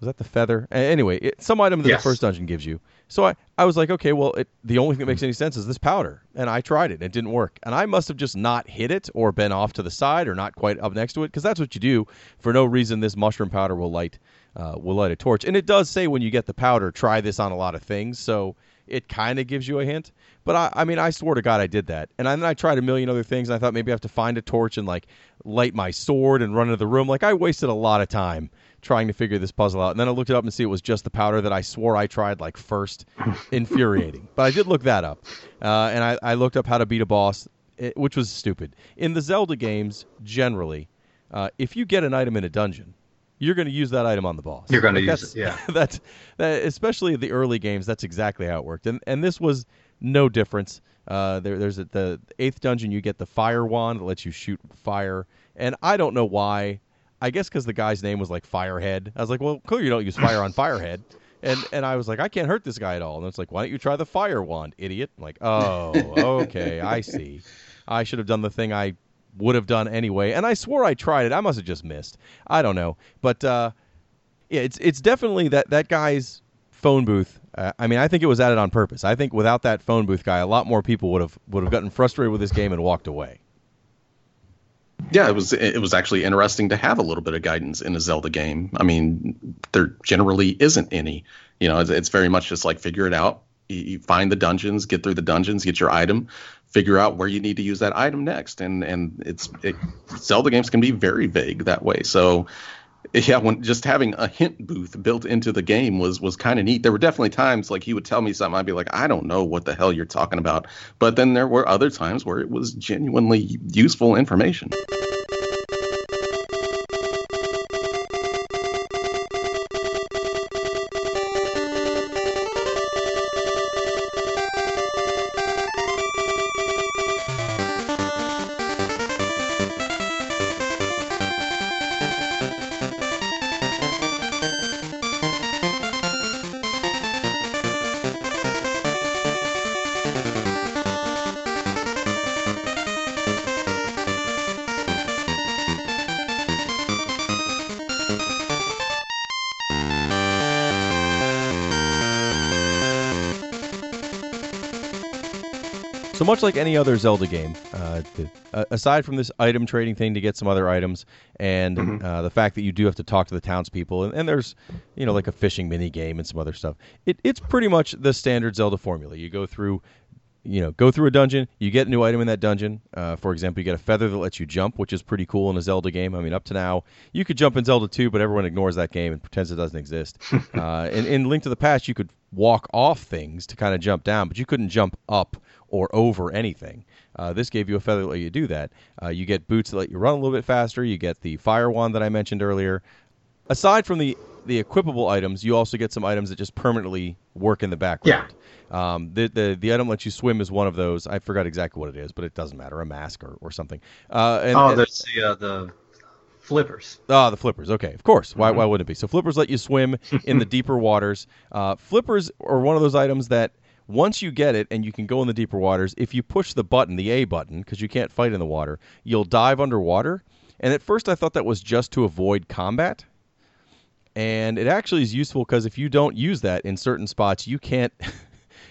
was that the feather? Anyway, it, some item that Yes. the first dungeon gives you. So I, I was like, okay, well, it, the only thing that makes any sense is this powder, and I tried it. And it didn't work, and I must have just not hit it or been off to the side or not quite up next to it because that's what you do. For no reason, this mushroom powder will light uh, will light a torch, and it does say when you get the powder, try this on a lot of things. So it kind of gives you a hint. But I, I mean, I swore to God I did that, and then I tried a million other things. And I thought maybe I have to find a torch and like light my sword and run into the room. Like I wasted a lot of time trying to figure this puzzle out. And then I looked it up and see it was just the powder that I swore I tried like first. Infuriating. But I did look that up, uh, and I, I looked up how to beat a boss, eh, which was stupid. In the Zelda games, generally, uh, if you get an item in a dungeon, you're going to use that item on the boss. You're gonna use it, yeah. that's that, especially the early games. That's exactly how it worked, and and this was no difference. Uh, there, there's a, the eighth dungeon. You get the fire wand that lets you shoot fire, and I don't know why. I guess because the guy's name was like Firehead. I was like, well, clearly you don't use fire on Firehead. And and I was like, I can't hurt this guy at all. And it's like, why don't you try the fire wand, idiot? I'm like, oh, okay, I see. I should have done the thing I would have done anyway. And I swore I tried it. I must have just missed. I don't know. But uh, yeah, it's it's definitely that that guy's phone booth. Uh, I mean, I think it was added on purpose. I think without that phone booth guy, a lot more people would have would have gotten frustrated with this game and walked away. Yeah, it was it was actually interesting to have a little bit of guidance in a Zelda game. I mean, there generally isn't any. You know, it's, it's very much just like figure it out. You, find the dungeons, get through the dungeons, get your item, figure out where you need to use that item next. And and it's it, Zelda games can be very vague that way. So yeah, when just having a hint booth built into the game was was kind of neat. There were definitely times like he would tell me something, I'd be like, I don't know what the hell you're talking about. But then there were other times where it was genuinely useful information. Much like any other Zelda game, uh, uh, aside from this item trading thing to get some other items, and Mm-hmm. uh, the fact that you do have to talk to the townspeople, and, and there's, you know, like a fishing mini game and some other stuff. It, it's pretty much the standard Zelda formula. You go through, you know, go through a dungeon, you get a new item in that dungeon. Uh, for example, you get a feather that lets you jump, which is pretty cool in a Zelda game. I mean, up to now, you could jump in Zelda 2, but everyone ignores that game and pretends it doesn't exist. uh, in, in Link to the Past, you could walk off things to kind of jump down, but you couldn't jump up or over anything. Uh, this gave you a feather that let you do that. Uh, you get boots that let you run a little bit faster. You get the fire wand that I mentioned earlier. Aside from the the equipable items, you also get some items that just permanently work in the background. Um, the, the the item lets you swim is one of those. I forgot exactly what it is, but it doesn't matter. A mask or, or something. Uh, and, oh, and- there's the uh, the flippers. Ah, the flippers. Okay, of course. Why, why wouldn't it be? So flippers let you swim in the deeper waters. Uh, flippers are one of those items that once you get it and you can go in the deeper waters, if you push the button, the A button, because you can't fight in the water, you'll dive underwater. And at first, I thought that was just to avoid combat. And it actually is useful because if you don't use that in certain spots, you can't.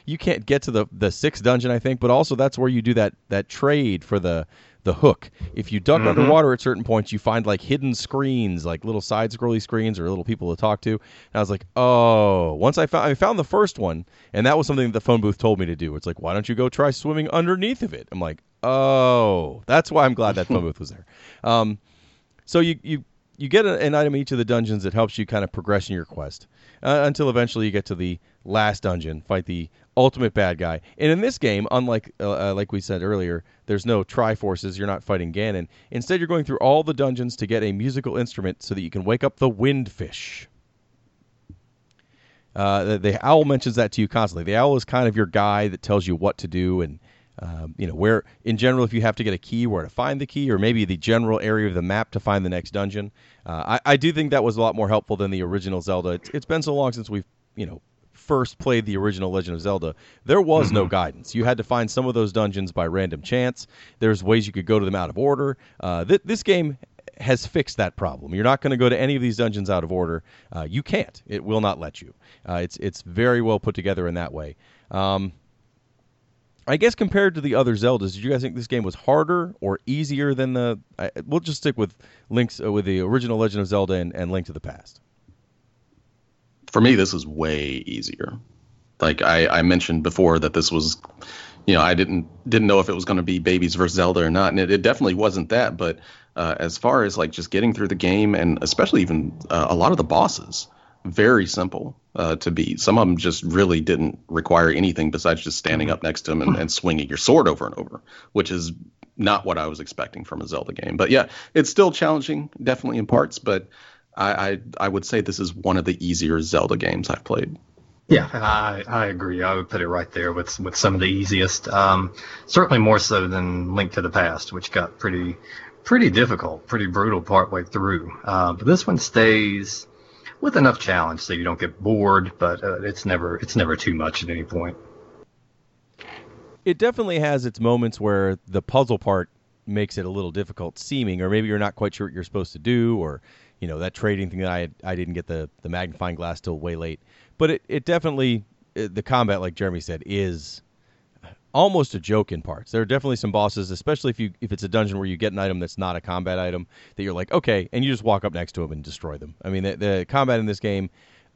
You can't get to the the sixth dungeon, I think, but also that's where you do that that trade for the the hook. If you duck underwater at certain points, you find like hidden screens, like little side scrolly screens or little people to talk to. And I was like, oh. Once I found I found the first one, and that was something that the phone booth told me to do. It's like, why don't you go try swimming underneath of it? I'm like, oh, that's why I'm glad that phone booth was there. Um, so you you you get a, an item in each of the dungeons that helps you kind of progress in your quest uh, until eventually you get to the last dungeon, fight the ultimate bad guy. And in this game, unlike uh, uh, like we said earlier, there's no Triforces. You're not fighting Ganon. Instead, you're going through all the dungeons to get a musical instrument so that you can wake up the Windfish. Uh, the, the owl mentions that to you constantly. The owl is kind of your guy that tells you what to do and um, you know where in general if you have to get a key where to find the key or maybe the general area of the map to find the next dungeon uh, I, I do think that was a lot more helpful than the original zelda it's, it's been so long since we've you know first played the original legend of zelda there was no guidance you had to find some of those dungeons by random chance there's ways you could go to them out of order uh, th- this game has fixed that problem. You're not going to go to any of these dungeons out of order. Uh, you can't. It will not let you. Uh, it's it's very well put together in that way. Um, I guess compared to the other Zeldas, did you guys think this game was harder or easier than the? I, we'll just stick with links uh, with the original Legend of Zelda and, and Link to the Past. For me, this is way easier. Like I, I mentioned before that this was, you know, I didn't didn't know if it was going to be Babies versus Zelda or not, and it, it definitely wasn't that. But uh, as far as like just getting through the game, and especially even uh, a lot of the bosses, very simple uh, to beat. Some of them just really didn't require anything besides just standing up next to them and, and swinging your sword over and over, which is not what I was expecting from a Zelda game. But yeah, it's still challenging, definitely in parts. But I, I, I would say this is one of the easier Zelda games I've played. Yeah, I, I agree. I would put it right there with with some of the easiest. Um, certainly more so than Link to the Past, which got pretty pretty difficult, pretty brutal partway through. Uh, but this one stays with enough challenge so you don't get bored, but uh, it's never it's never too much at any point. It definitely has its moments where the puzzle part makes it a little difficult seeming, or maybe you're not quite sure what you're supposed to do, or you know that trading thing that I I didn't get the the magnifying glass till way late. But it it definitely the combat, like Jeremy said, is almost a joke in parts. There are definitely some bosses, especially if you if it's a dungeon where you get an item that's not a combat item, that you're like, okay, and you just walk up next to them and destroy them. I mean, the, the combat in this game,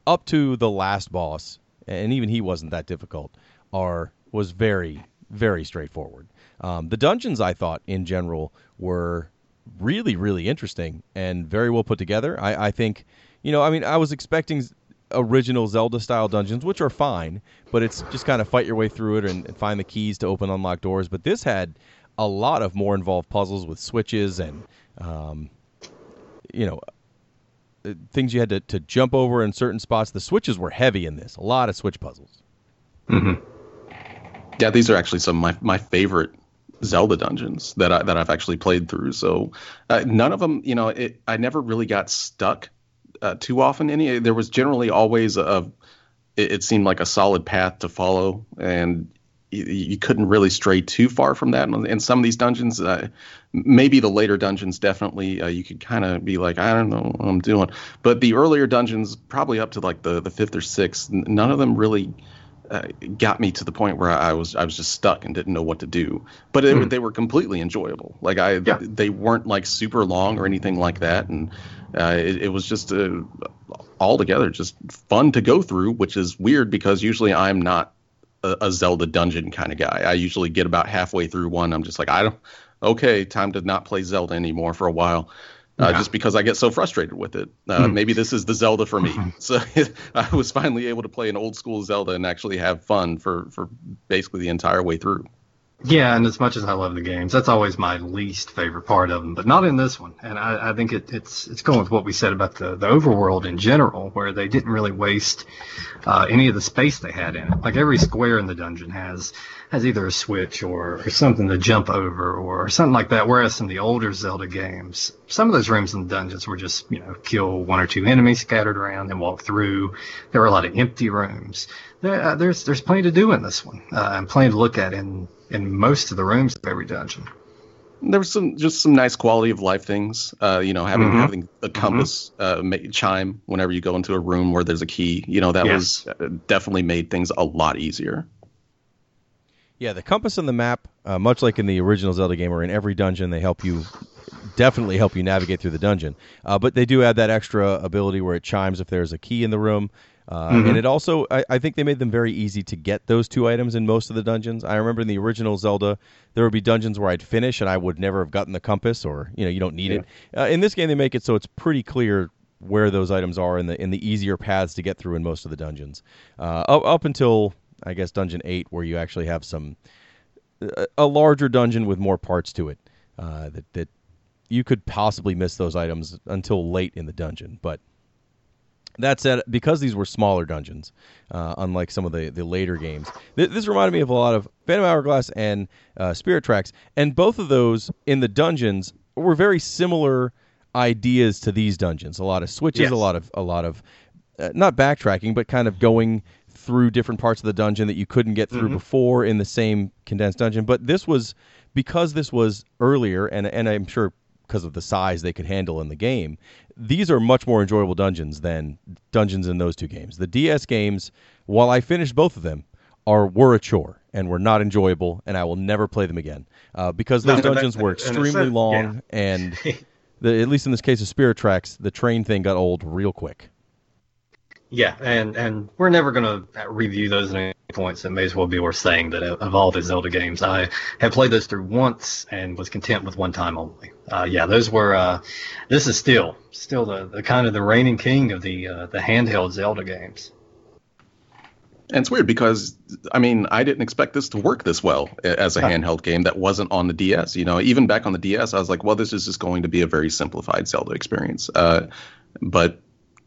up to the last boss, and even he wasn't that difficult, are was very very straightforward. Um, the dungeons I thought in general were really really interesting and very well put together. I, I think, you know, I mean, I was expecting original Zelda style dungeons, which are fine, but it's just kind of fight your way through it and, and find the keys to open unlocked doors. But this had a lot of more involved puzzles with switches and, um, you know, uh, things you had to, to jump over in certain spots. The switches were heavy in this, a lot of switch puzzles. Yeah, these are actually some of my, my favorite Zelda dungeons that I that I've actually played through. So uh, none of them, you know, it, I never really got stuck uh, too often. Any there was generally always a it, it seemed like a solid path to follow, and you, you couldn't really stray too far from that. And some of these dungeons, uh, maybe the later dungeons definitely uh, you could kind of be like, I don't know what I'm doing. But the earlier dungeons, probably up to like the the fifth or sixth, none of them really uh, got me to the point where I was I was just stuck and didn't know what to do. But it, mm. they were completely enjoyable. Like I, yeah. they weren't like super long or anything like that, and uh, it, it, was just uh, altogether just fun to go through. Which is weird because usually I'm not a, a, Zelda dungeon kind of guy. I usually get about halfway through one. I'm just like I don't. Okay, time to not play Zelda anymore for a while uh, yeah. just because I get so frustrated with it. Uh, mm. Maybe this is the Zelda for me. so I was finally able to play an old school Zelda and actually have fun for, for basically the entire way through. Yeah, and as much as I love the games, that's always my least favorite part of them. But not in this one, and I, I think it, it's it's going with what we said about the the overworld in general, where they didn't really waste uh, any of the space they had in it. Like every square in the dungeon has has either a switch or, or something to jump over or something like that. Whereas in the older Zelda games, some of those rooms in the dungeons were just you know kill one or two enemies scattered around and walk through. There were a lot of empty rooms. There, uh, there's there's plenty to do in this one, uh, and plenty to look at in in most of the rooms of every dungeon. There was some just some nice quality of life things. Uh, you know, having mm-hmm. having a compass mm-hmm. uh, chime whenever you go into a room where there's a key. You know, that yes. was uh, definitely made things a lot easier. Yeah, the compass and the map, uh, much like in the original Zelda game, or in every dungeon, they help you definitely help you navigate through the dungeon. Uh, but they do add that extra ability where it chimes if there's a key in the room. Uh, mm-hmm. And it also, I, I, think they made them very easy to get those two items in most of the dungeons. I remember in the original Zelda, there would be dungeons where I'd finish and I would never have gotten the compass, or you know, you don't need yeah. it. Uh, in this game, they make it so it's pretty clear where those items are in the in the easier paths to get through in most of the dungeons. Uh, up, up until I guess dungeon eight, where you actually have some a larger dungeon with more parts to it uh, that that you could possibly miss those items until late in the dungeon, but that said, because these were smaller dungeons, uh, unlike some of the, the later games, th- this reminded me of a lot of Phantom Hourglass and uh, Spirit Tracks, and both of those in the dungeons were very similar ideas to these dungeons. A lot of switches, yes. a lot of a lot of uh, not backtracking, but kind of going through different parts of the dungeon that you couldn't get through mm-hmm. before in the same condensed dungeon. But this was because this was earlier, and and I'm sure because of the size they could handle in the game these are much more enjoyable dungeons than dungeons in those two games. The DS games, while I finished both of them, are were a chore and were not enjoyable, and I will never play them again uh, because those no, dungeons were extremely long, yeah. and the, at least in this case of Spirit Tracks, the train thing got old real quick. Yeah, and and we're never going to review those at any points. It may as well be worth saying that of all the Zelda games, I have played those through once and was content with one time only. Uh, yeah, those were. Uh, this is still still the, the kind of the reigning king of the uh, the handheld Zelda games. And it's weird because I mean I didn't expect this to work this well as a handheld game that wasn't on the DS. You know, even back on the DS, I was like, well, this is just going to be a very simplified Zelda experience. Uh, but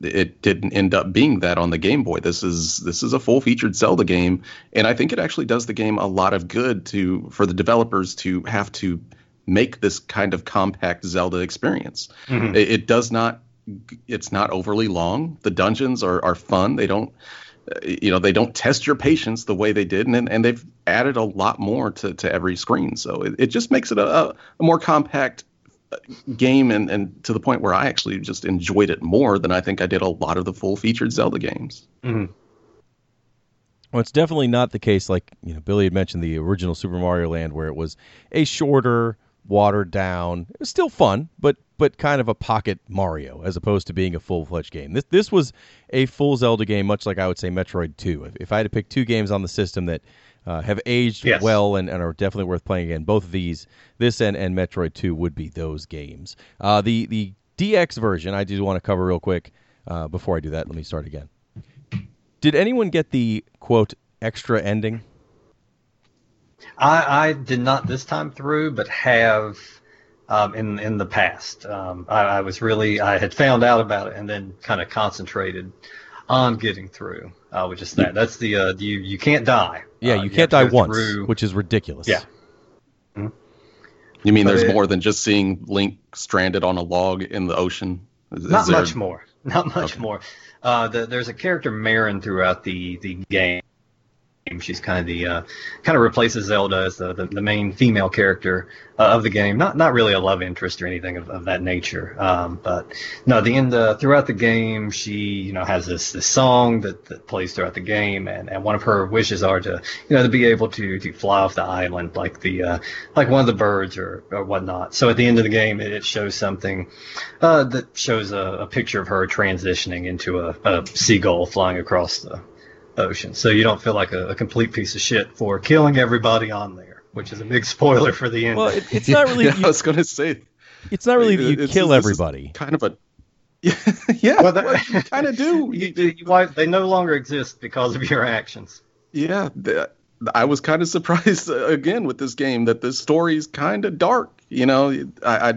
it didn't end up being that on the Game Boy. This is this is a full featured Zelda game, and I think it actually does the game a lot of good to for the developers to have to make this kind of compact Zelda experience. Mm-hmm. It, it, does not it's not overly long. The dungeons are are fun. They don't you know they don't test your patience the way they did and and they've added a lot more to, to every screen so it, it just makes it a, a more compact game and, and to the point where I actually just enjoyed it more than I think I did a lot of the full featured Zelda games. Mm-hmm. Well, it's definitely not the case like you know Billy had mentioned the original Super Mario Land where it was a shorter, watered down. It was still fun, but but kind of a pocket Mario as opposed to being a full fledged game. This this was a full Zelda game, much like I would say Metroid Two. If, if I had to pick two games on the system that uh, have aged yes. well and, and, are definitely worth playing again. Both of these, this and, and Metroid 2, would be those games. Uh, the the DX version, I do want to cover real quick. Uh, before I do that, let me start again. Did anyone get the quote extra ending? I, I did not this time through, but have um, in in the past. Um, I, I was really I had found out about it and then kind of concentrated on getting through, uh, which is that. That's the uh, you you can't die. Yeah, uh, you, can't die once, through. which is ridiculous. Yeah. Mm-hmm. You mean but there's it, more than just seeing Link stranded on a log in the ocean? Is, not is there... much more. Not much okay. more. Uh, the, there's a character Marin throughout the the game She's kind of the uh, kind of replaces Zelda as the, the, the main female character uh, of the game. Not not really a love interest or anything of, of that nature. Um, but no, the end uh, throughout the game, she you know has this, this song that, that plays throughout the game, and, and one of her wishes are to you know to be able to to fly off the island like the uh, like one of the birds or, or whatnot. So at the end of the game, it, it shows something uh, that shows a, a, picture of her transitioning into a, a seagull flying across the ocean. So you don't feel like a, a, complete piece of shit for killing everybody on there, which is a big spoiler for the end. Well, it, it's not really. yeah, you, I was going to say. It's not really that you kill everybody. Kind of a. Yeah, well, well, you kind of do. You, you, they no longer exist because of your actions. Yeah, I was kind of surprised uh, again with this game that the story's kind of dark. You know, I, I,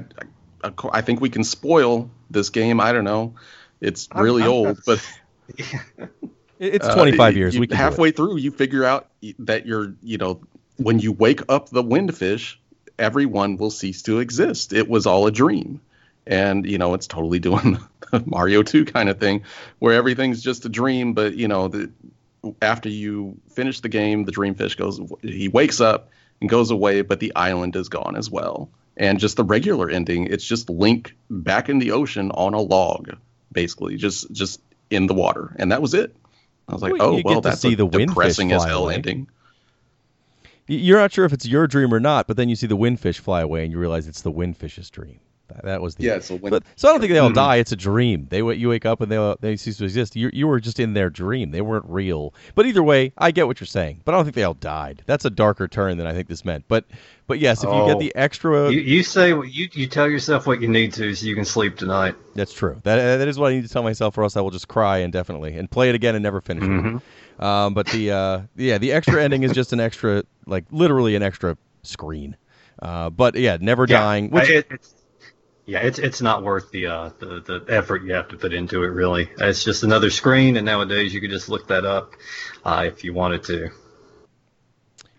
I, I think we can spoil this game. I don't know. It's really I'm, I'm old, but. It's 25 uh, years. You, we halfway through, you figure out that you're, you know, when you wake up the windfish, everyone will cease to exist. It was all a dream. And, you know, it's totally doing the Mario 2 kind of thing where everything's just a dream. But, you know, the, after you finish the game, the dreamfish goes, he wakes up and goes away, but the island is gone as well. And just the regular ending, it's just Link back in the ocean on a log, basically, just just in the water, and that was it. I was like, well, oh well, that's see a the depressing as hell away. ending. You're not sure if it's your dream or not, but then you see the windfish fly away, and you realize it's the windfish's dream. That was the yeah. So, when, but, so I don't think they all mm-hmm. die. It's a dream. They you wake up and they they cease to exist. You you were just in their dream. They weren't real. But either way, I get what you're saying. But I don't think they all died. That's a darker turn than I think this meant. But but yes, if oh, you get the extra, you, you say you you tell yourself what you need to so you can sleep tonight. That's true. That that is what I need to tell myself, or else I will just cry indefinitely and play it again and never finish mm-hmm. it. Um, but the uh, yeah, the extra ending is just an extra, like literally an extra screen. Uh, but yeah, never yeah, dying. Which, it, it's yeah, it's it's not worth the uh the, the effort you have to put into it. Really, it's just another screen, and nowadays you could just look that up uh, if you wanted to.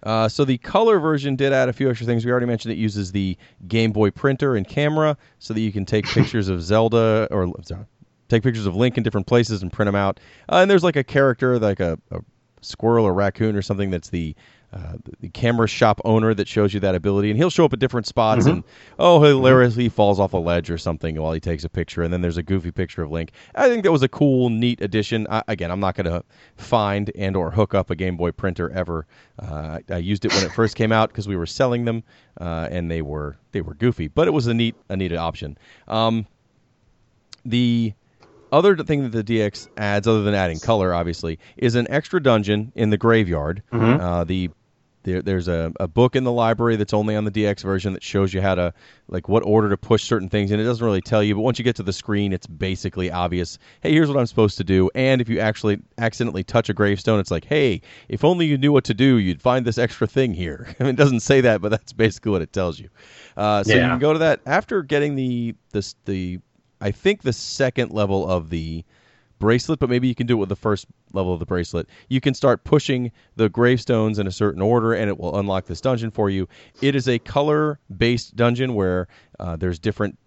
Uh, so the color version did add a few extra things. We already mentioned it uses the Game Boy printer and camera, so that you can take pictures of Zelda or sorry, take pictures of Link in different places and print them out. Uh, and there's like a character, like a, a squirrel or raccoon or something that's the uh, the camera shop owner that shows you that ability, and he'll show up at different spots, mm-hmm. and oh, hilariously he falls off a ledge or something while he takes a picture, and then there's a goofy picture of Link. I think that was a cool, neat addition. I, again, I'm not going to find and or hook up a Game Boy printer ever. Uh, I, I, used it when it first came out because we were selling them, uh, and they were they were goofy, but it was a neat a neat option. Um, the other thing that the DX adds, other than adding color, obviously, is an extra dungeon in the graveyard. Mm-hmm. Uh, the there, there's a, a book in the library that's only on the DX version that shows you how to like what order to push certain things, and it doesn't really tell you. But once you get to the screen, it's basically obvious. Hey, here's what I'm supposed to do. And if you actually accidentally touch a gravestone, it's like, hey, if only you knew what to do, you'd find this extra thing here. I mean, it doesn't say that, but that's basically what it tells you. Uh, so yeah. you can go to that after getting the the the I think the second level of the bracelet, but maybe you can do it with the first level of the bracelet. You can start pushing the gravestones in a certain order, and it will unlock this dungeon for you. It is a color-based dungeon where uh, there's different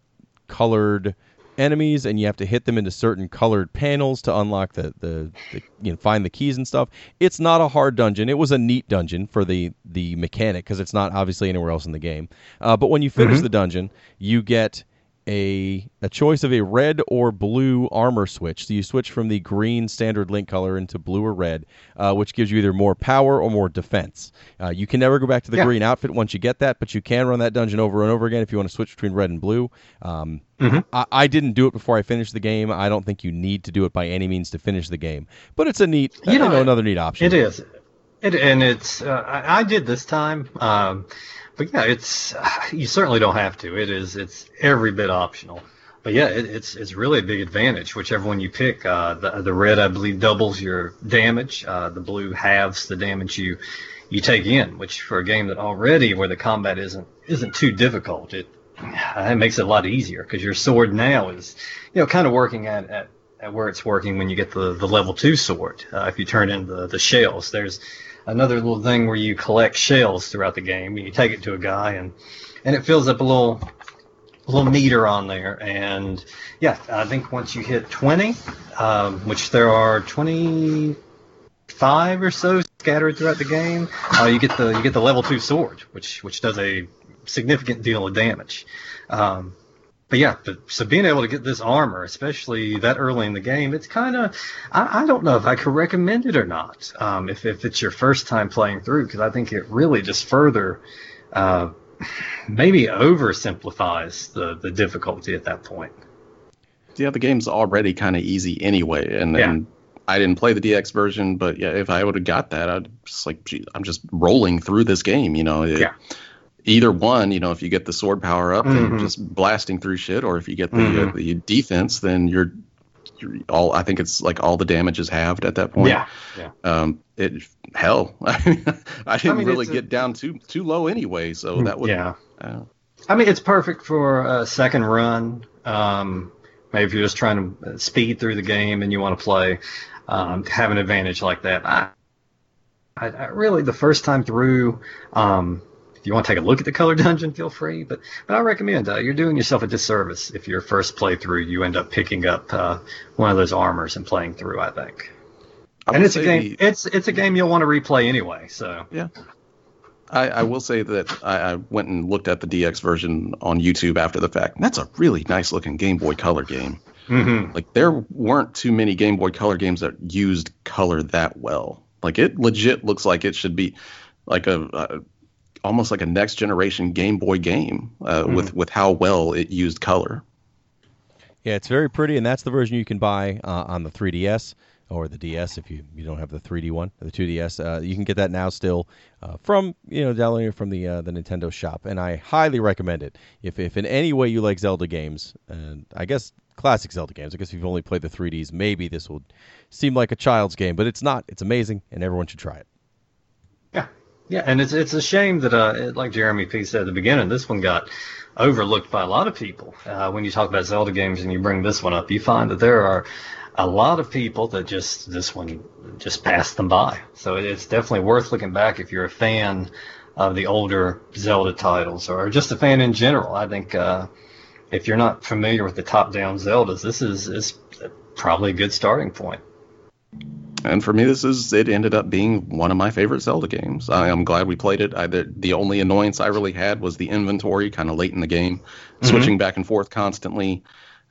colored enemies, and you have to hit them into certain colored panels to unlock the, the, the, you know find the keys and stuff. It's not a hard dungeon. It was a neat dungeon for the the mechanic because it's not obviously anywhere else in the game. Uh, but when you finish mm-hmm. the dungeon, you get a a choice of a red or blue armor switch. So you switch from the green standard link color into blue or red, uh, which gives you either more power or more defense. Uh, you can never go back to the yeah. green outfit once you get that, but you can run that dungeon over and over again if you want to switch between red and blue. Um, mm-hmm. I, I, didn't do it before I finished the game. I don't think you need to do it by any means to finish the game, but it's a neat, you know, know another neat option. It is, it, and it's uh, I, I, did this time. Um, but yeah, it's you certainly don't have to. It is it's every bit optional. But yeah, it, it's it's really a big advantage. Whichever one you pick, uh, the the red I believe doubles your damage. Uh, the blue halves the damage you you take in. Which for a game that already where the combat isn't isn't too difficult, it it makes it a lot easier because your sword now is you know kind of working at, at at where it's working when you get the the level two sword. Uh, if you turn in the the shells, there's another little thing where you collect shells throughout the game. and You take it to a guy and and it fills up a little a little meter on there. And yeah, I think once you hit 20, um, which there are 25 or so scattered throughout the game, uh, you get the you get the level two sword, which which does a significant deal of damage. Um, but yeah, but, so being able to get this armor, especially that early in the game, it's kind of I, I, don't know if I could recommend it or not. Um, if if it's your first time playing through, because I think it really just further uh, maybe oversimplifies the the difficulty at that point. Yeah, the game's already kind of easy anyway, and then. Yeah. I didn't play the DX version, but yeah, if I would have got that, I'd just like, geez, I'm just rolling through this game, you know. It, yeah either one, you know, if you get the sword power up, mm-hmm. then just blasting through shit, or if you get the mm-hmm. uh, the defense, then you're, you're, all. I think it's like all the damage is halved at that point. Yeah, yeah. Um, it hell, I, didn't I mean, really get a, down too too low anyway, so mm, that would. Yeah. Uh, I mean, it's perfect for a second run. Um, maybe if you're just trying to speed through the game and you want to play, um, have an advantage like that. I, I, I really the first time through. Um, if you want to take a look at the color dungeon, feel free. But but I recommend uh, you're doing yourself a disservice if your first playthrough you end up picking up uh, one of those armors and playing through. I think. I and it's a game. The, it's it's a game you'll want to replay anyway. So yeah. I, I will say that I, I, went and looked at the DX version on YouTube after the fact. That's a really nice looking Game Boy Color game. Mm-hmm. Like there weren't too many Game Boy Color games that used color that well. Like it legit looks like it should be like a, a almost like a next generation Game Boy game uh, mm. with with how well it used color. Yeah, it's very pretty, and that's the version you can buy uh, on the 3DS or the DS if you, you don't have the 3D one, the 2DS. Uh, you can get that now still uh, from you know downloading from the uh, the Nintendo shop, and I highly recommend it. If if in any way you like Zelda games, and I guess classic Zelda games, I guess if you've only played the 3Ds, maybe this will seem like a child's game, but it's not. It's amazing, and everyone should try it. Yeah, and it's it's a shame that, uh, like Jeremy P said at the beginning, this one got overlooked by a lot of people. Uh, when you talk about Zelda games and you bring this one up, you find that there are a lot of people that just this one just passed them by. So it's definitely worth looking back if you're a fan of the older Zelda titles or just a fan in general. I think uh, if you're not familiar with the top-down Zeldas, this is is probably a good starting point and for me, this is it ended up being one of my favorite Zelda games. I am glad we played it. I, the, the only annoyance I really had was the inventory kind of late in the game, mm-hmm. switching back and forth constantly.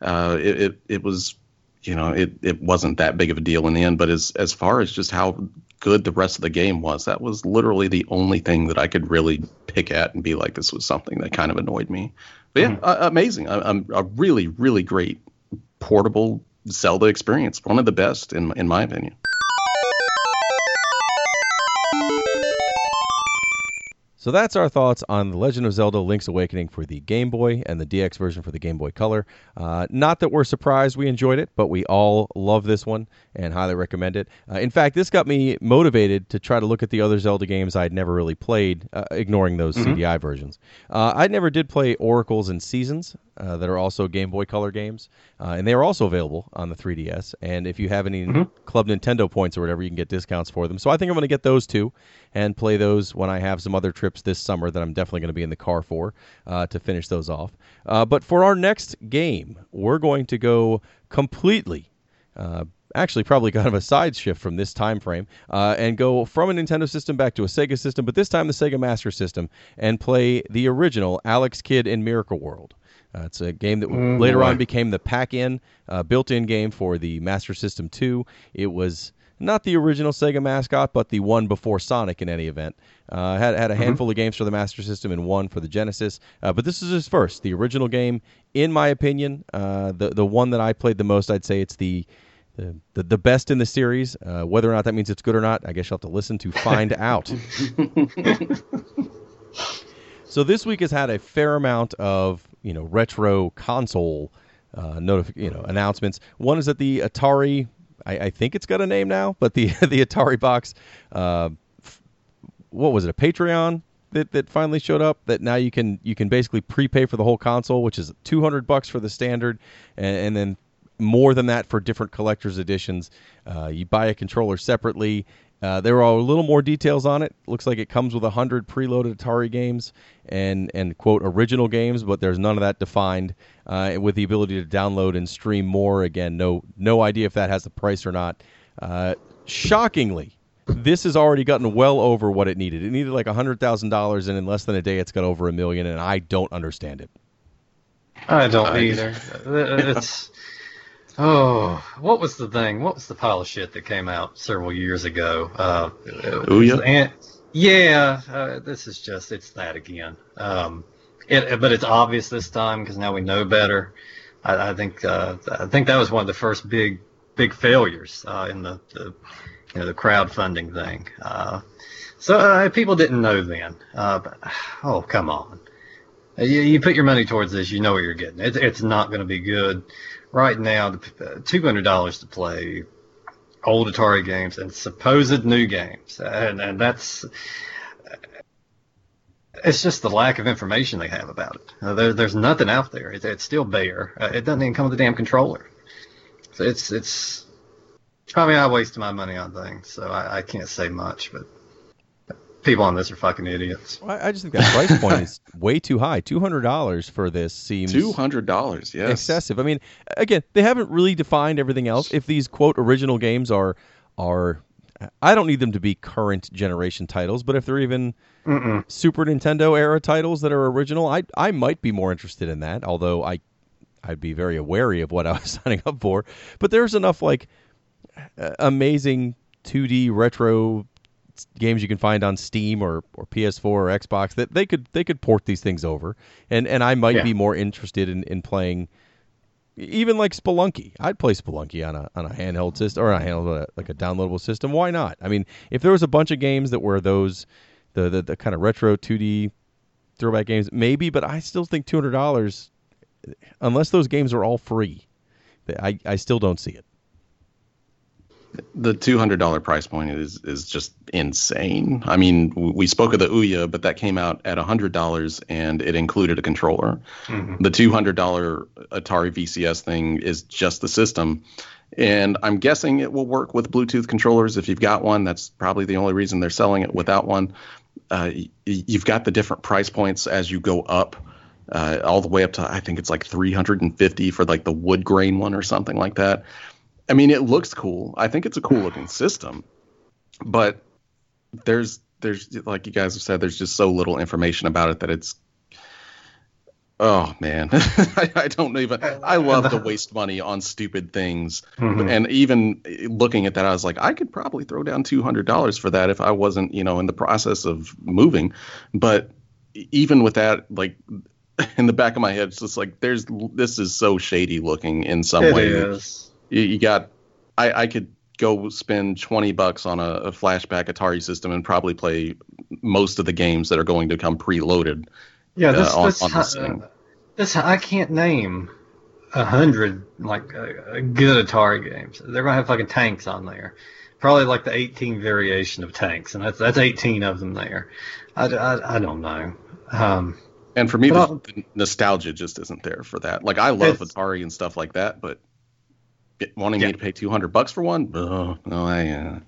Uh, it, it, it was, you know, it it wasn't that big of a deal in the end. But as as far as just how good the rest of the game was, that was literally the only thing that I could really pick at and be like, this was something that kind of annoyed me. But yeah, mm-hmm. uh, amazing. A really really great portable Zelda experience, one of the best in in my opinion. So that's our thoughts on The Legend of Zelda Link's Awakening for the Game Boy and the DX version for the Game Boy Color. Uh, not that we're surprised we enjoyed it, but we all love this one and highly recommend it. Uh, in fact, this got me motivated to try to look at the other Zelda games I'd never really played, uh, ignoring those mm-hmm. CDI versions. Uh, I never did play Oracles and Seasons. Uh, that are also Game Boy Color games, uh, and they are also available on the 3DS. And if you have any mm-hmm. Club Nintendo points or whatever, you can get discounts for them. So I think I'm going to get those two and play those when I have some other trips this summer that I'm definitely going to be in the car for uh, to finish those off. Uh, but for our next game, we're going to go completely uh, actually probably kind of a side shift from this time frame uh, and go from a Nintendo system back to a Sega system, but this time the Sega Master System, and play the original Alex Kidd in Miracle World. Uh, it's a game that mm, later on became the pack-in, uh, built-in game for the Master System 2. It was not the original Sega mascot, but the one before Sonic in any event. Uh, had had a mm-hmm. handful of games for the Master System and one for the Genesis, uh, but this is his first, the original game. In my opinion, uh, the the one that I played the most, I'd say it's the the, the, best in the series. Uh, whether or not that means it's good or not, I guess you'll have to listen to find out. so this week has had a fair amount of you know retro console uh, notifi- you know announcements. One is that the Atari, I, I, think it's got a name now, but the the Atari box, uh, what was it, a Patreon that, that finally showed up? That now you can you can basically prepay for the whole console, which is two hundred bucks for the standard, and, and, then more than that for different collector's editions. Uh, you buy a controller separately, uh, there are a little more details on it. Looks like it comes with 100 preloaded Atari games and, and quote, original games, but there's none of that defined. Uh, with the ability to download and stream more, again, no, no idea if that has a price or not. Uh, shockingly, this has already gotten well over what it needed. It needed like hundred thousand dollars, and in less than a day, it's got over a million, and I don't understand it. I don't either. It's oh, what was the thing? What was the pile of shit that came out several years ago? Uh, Ouya? and, yeah, uh, this is just it's that again. Um, it, but it's obvious this time because now we know better. I, I think uh, I think that was one of the first big big failures uh, in the, the you know the crowdfunding thing. Uh, so uh, people didn't know then. Uh, but, oh come on, you, you put your money towards this, you know what you're getting. It, it's not going to be good. Right now, the, two hundred dollars to play old Atari games and supposed new games, and and that's it's just the lack of information they have about it. Uh, there, there's nothing out there. It, it's still bare. Uh, it doesn't even come with a damn controller. So it's it's. I mean, I wasted my money on things, so I, I can't say much. But people on this are fucking idiots. I, I just think that price point is way too high. Two hundred dollars for this seems Two hundred dollars, yes. excessive. I mean, again, they haven't really defined everything else. If these quote original games are are, I don't need them to be current generation titles, but if they're even Mm-mm. Super Nintendo era titles that are original, I I might be more interested in that. Although I I'd be very wary of what I was signing up for. But there's enough like uh, amazing 2D retro games you can find on Steam or, or PS4 or Xbox that they could they could port these things over, and and I might Yeah. be more interested in, in playing even like Spelunky. I'd play Spelunky on a on a handheld system or a handheld uh, like a downloadable system. Why not? I mean, if there was a bunch of games that were those the the, the kind of retro 2D throwback games, maybe, but I still think two hundred dollars, unless those games are all free, I I still don't see it. The two hundred dollar price point is is just insane. I mean, we spoke of the Ouya, but that came out at hundred dollars and it included a controller. Mhm. The two hundred dollar Atari VCS thing is just the system, and I'm guessing it will work with Bluetooth controllers. If you've got one, that's probably the only reason they're selling it without one. Uh, you've got the different price points as you go up. Uh, all the way up to I think it's like 350 for like the wood grain one or something like that. I mean, it looks cool. I think it's a cool looking system, but there's there's like you guys have said, there's just so little information about it that it's. Oh man, I, I don't even. I love to waste money on stupid things, Mhm. and even looking at that, I was like, I could probably throw down two hundred dollars for that if I wasn't, you know, in the process of moving. But even with that, like in the back of my head, it's just like there's this is so shady looking in some It way is. You, you got I, I could go spend 20 bucks on a, a flashback atari system and probably play most of the games that are going to come preloaded Yeah, this, uh, on- this, on this uh, this I can't name a hundred like uh, uh, good Atari games. They're gonna have fucking tanks on there, probably like the 18 variation of tanks, and that's that's 18 of them there. I, I, I don't know. Um, and for me the, the nostalgia just isn't there for that like i love atari and stuff like that but wanting Yeah. me to pay 200 bucks for one uh, no i uh,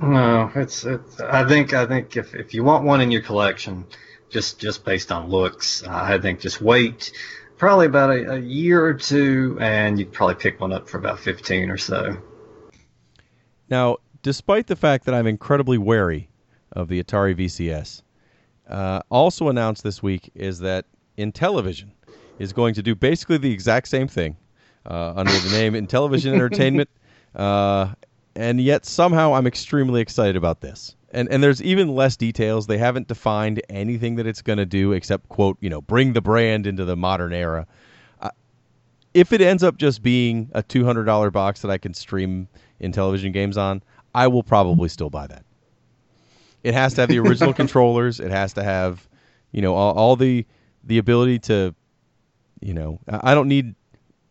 no, it's it's. I think I think if if you want one in your collection, just just based on looks, uh, I think just wait. Probably about a, a year or two, and you'd probably pick one up for about 15 or so. Now, despite the fact that I'm incredibly wary of the Atari VCS, uh, also announced this week is that Intellivision is going to do basically the exact same thing under the name Intellivision Entertainment, uh, and yet somehow I'm extremely excited about this. And and there's even less details. They haven't defined anything that it's going to do except quote you know bring the brand into the modern era. Uh, if it ends up just being a two hundred dollar box that I can stream Intellivision games on, I will probably still buy that. It has to have the original controllers. It has to have, you know, all, all the the ability to, you know, I don't need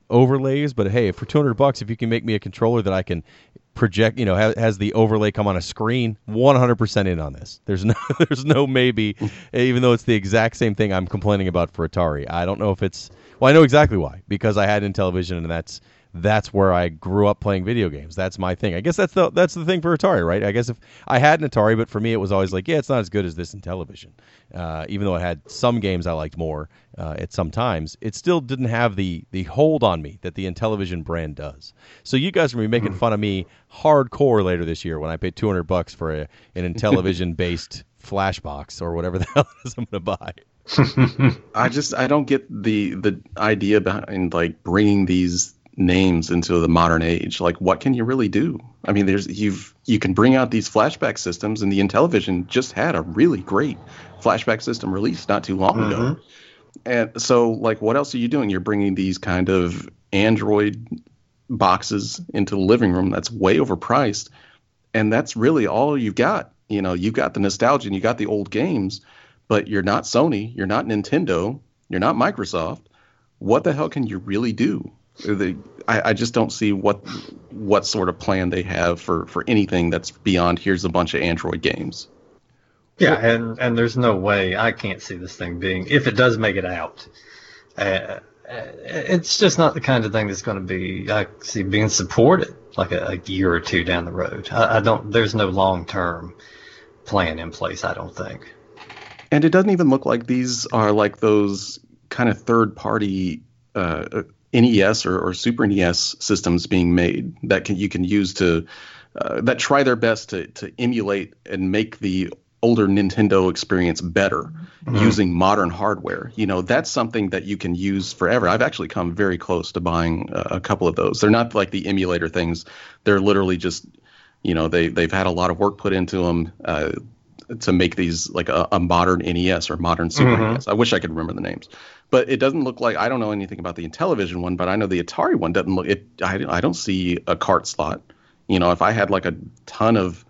overlays, but hey, for two hundred bucks, if you can make me a controller that I can project, you know, ha- has the overlay come on a screen, one hundred percent in on this. There's no, there's no maybe, even though it's the exact same thing I'm complaining about for Atari. I don't know if it's. Well, I know exactly why because I had Intellivision, and that's that's where I grew up playing video games. That's my thing. I guess that's the that's the thing for Atari, right? I guess if I had an Atari, but for me it was always like, yeah, it's not as good as this Intellivision. Uh, even though I had some games I liked more uh, at some times, it still didn't have the the hold on me that the Intellivision brand does. So you guys are gonna be making fun of me hardcore later this year when I pay 200 bucks for a, an Intellivision based Flashbox or whatever the hell is I'm gonna buy. I just I don't get the the idea behind like bringing these names into the modern age. Like, what can you really do? I mean, there's you've you can bring out these flashback systems, and the Intellivision just had a really great flashback system released not too long mm-hmm. ago. And so, like, what else are you doing? You're bringing these kind of Android boxes into the living room that's way overpriced, and that's really all you've got. You know, you've got the nostalgia and you got the old games, but you're not Sony, you're not Nintendo, you're not Microsoft. What the hell can you really do? They, I, I just don't see what what sort of plan they have for for anything that's beyond here's a bunch of Android games. Yeah, and and there's no way I can't see this thing being if it does make it out. Uh, it's just not the kind of thing that's going to be I see being supported like a, a year or two down the road. I, I don't. There's no long term plan in place. I don't think. And it doesn't even look like these are like those kind of third party uh, NES or, or Super NES systems being made that can you can use to uh, that try their best to to emulate and make the older Nintendo experience better mm-hmm. using modern hardware. You know, that's something that you can use forever. I've actually come very close to buying a, a couple of those. They're not like the emulator things. They're literally just, you know, they they've had a lot of work put into them. Uh, to make these like a, a, modern NES or modern Super mm-hmm. NES. I wish I could remember the names, but it doesn't look like I don't know anything about the Intellivision one, but I know the Atari one doesn't look. It I, I don't see a cart slot. You know, if I had like a ton of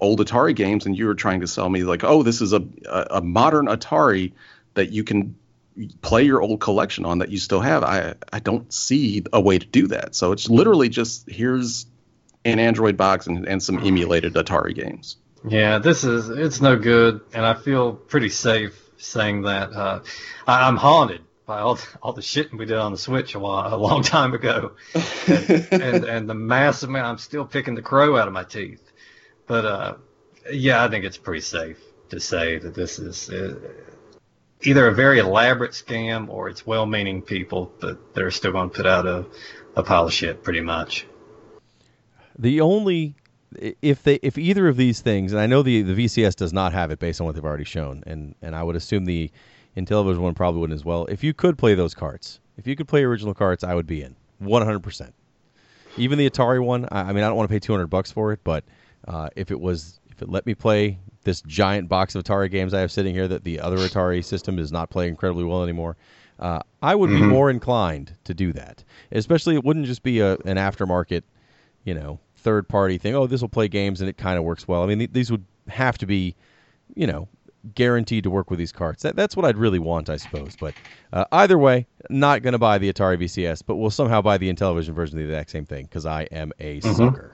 old Atari games and you were trying to sell me like, oh, this is a a, a modern Atari that you can play your old collection on that you still have, I I don't see a way to do that. So it's literally just here's an Android box and, and some emulated Atari games. Yeah, this is it's no good, and I feel pretty safe saying that. Uh, I, am haunted by all all the shit we did on the Switch a, while, a long time ago, and, and, and the massive amount. I'm still picking the crow out of my teeth, but uh, yeah, I think it's pretty safe to say that this is. Uh, either a very elaborate scam or it's well-meaning people but they're still going to put out a, a pile of shit pretty much. The only if they if either of these things, and I know the the VCS does not have it based on what they've already shown, and and I would assume the Intellivision one probably wouldn't as well. If you could play those carts, if you could play original carts, I would be in 100. percent Even the Atari one, I, I, mean, I don't want to pay 200 bucks for it, but uh, if it was if it let me play this giant box of Atari games I have sitting here that the other Atari system is not playing incredibly well anymore, uh, I would mm-hmm. be more inclined to do that. Especially, it wouldn't just be a, an aftermarket, you know, third party thing. Oh, this will play games and it kind of works well. I mean, th- these would have to be, you know, guaranteed to work with these carts. That, that's what I'd really want, I suppose. But uh, either way, not going to buy the Atari VCS, but we'll somehow buy the Intellivision version of the exact same thing because I am a mm-hmm. sucker.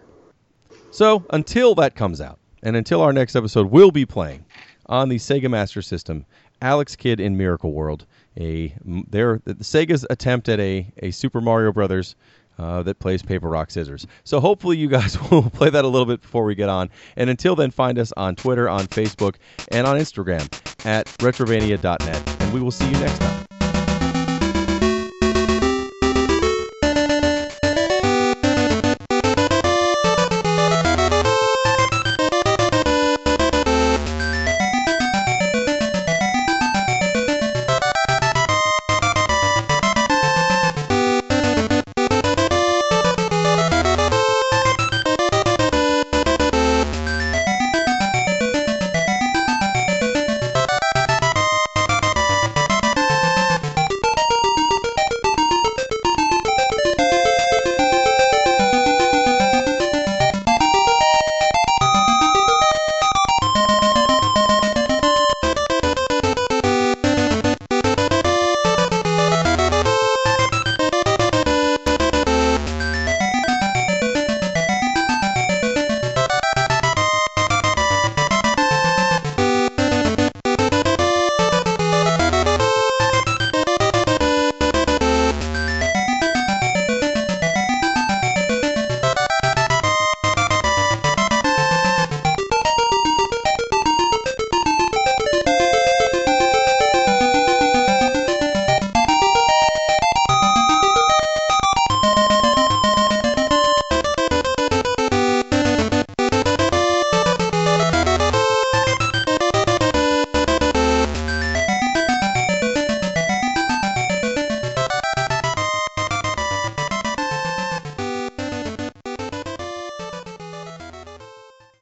So until that comes out, and until our next episode, we'll be playing on the Sega Master System. Alex Kidd in Miracle World, a their the Sega's attempt at a, a Super Mario Brothers uh, that plays paper, rock, scissors. So hopefully you guys will play that a little bit before we get on. And until then, find us on Twitter, on Facebook, and on Instagram at retrovania.net. And we will see you next time.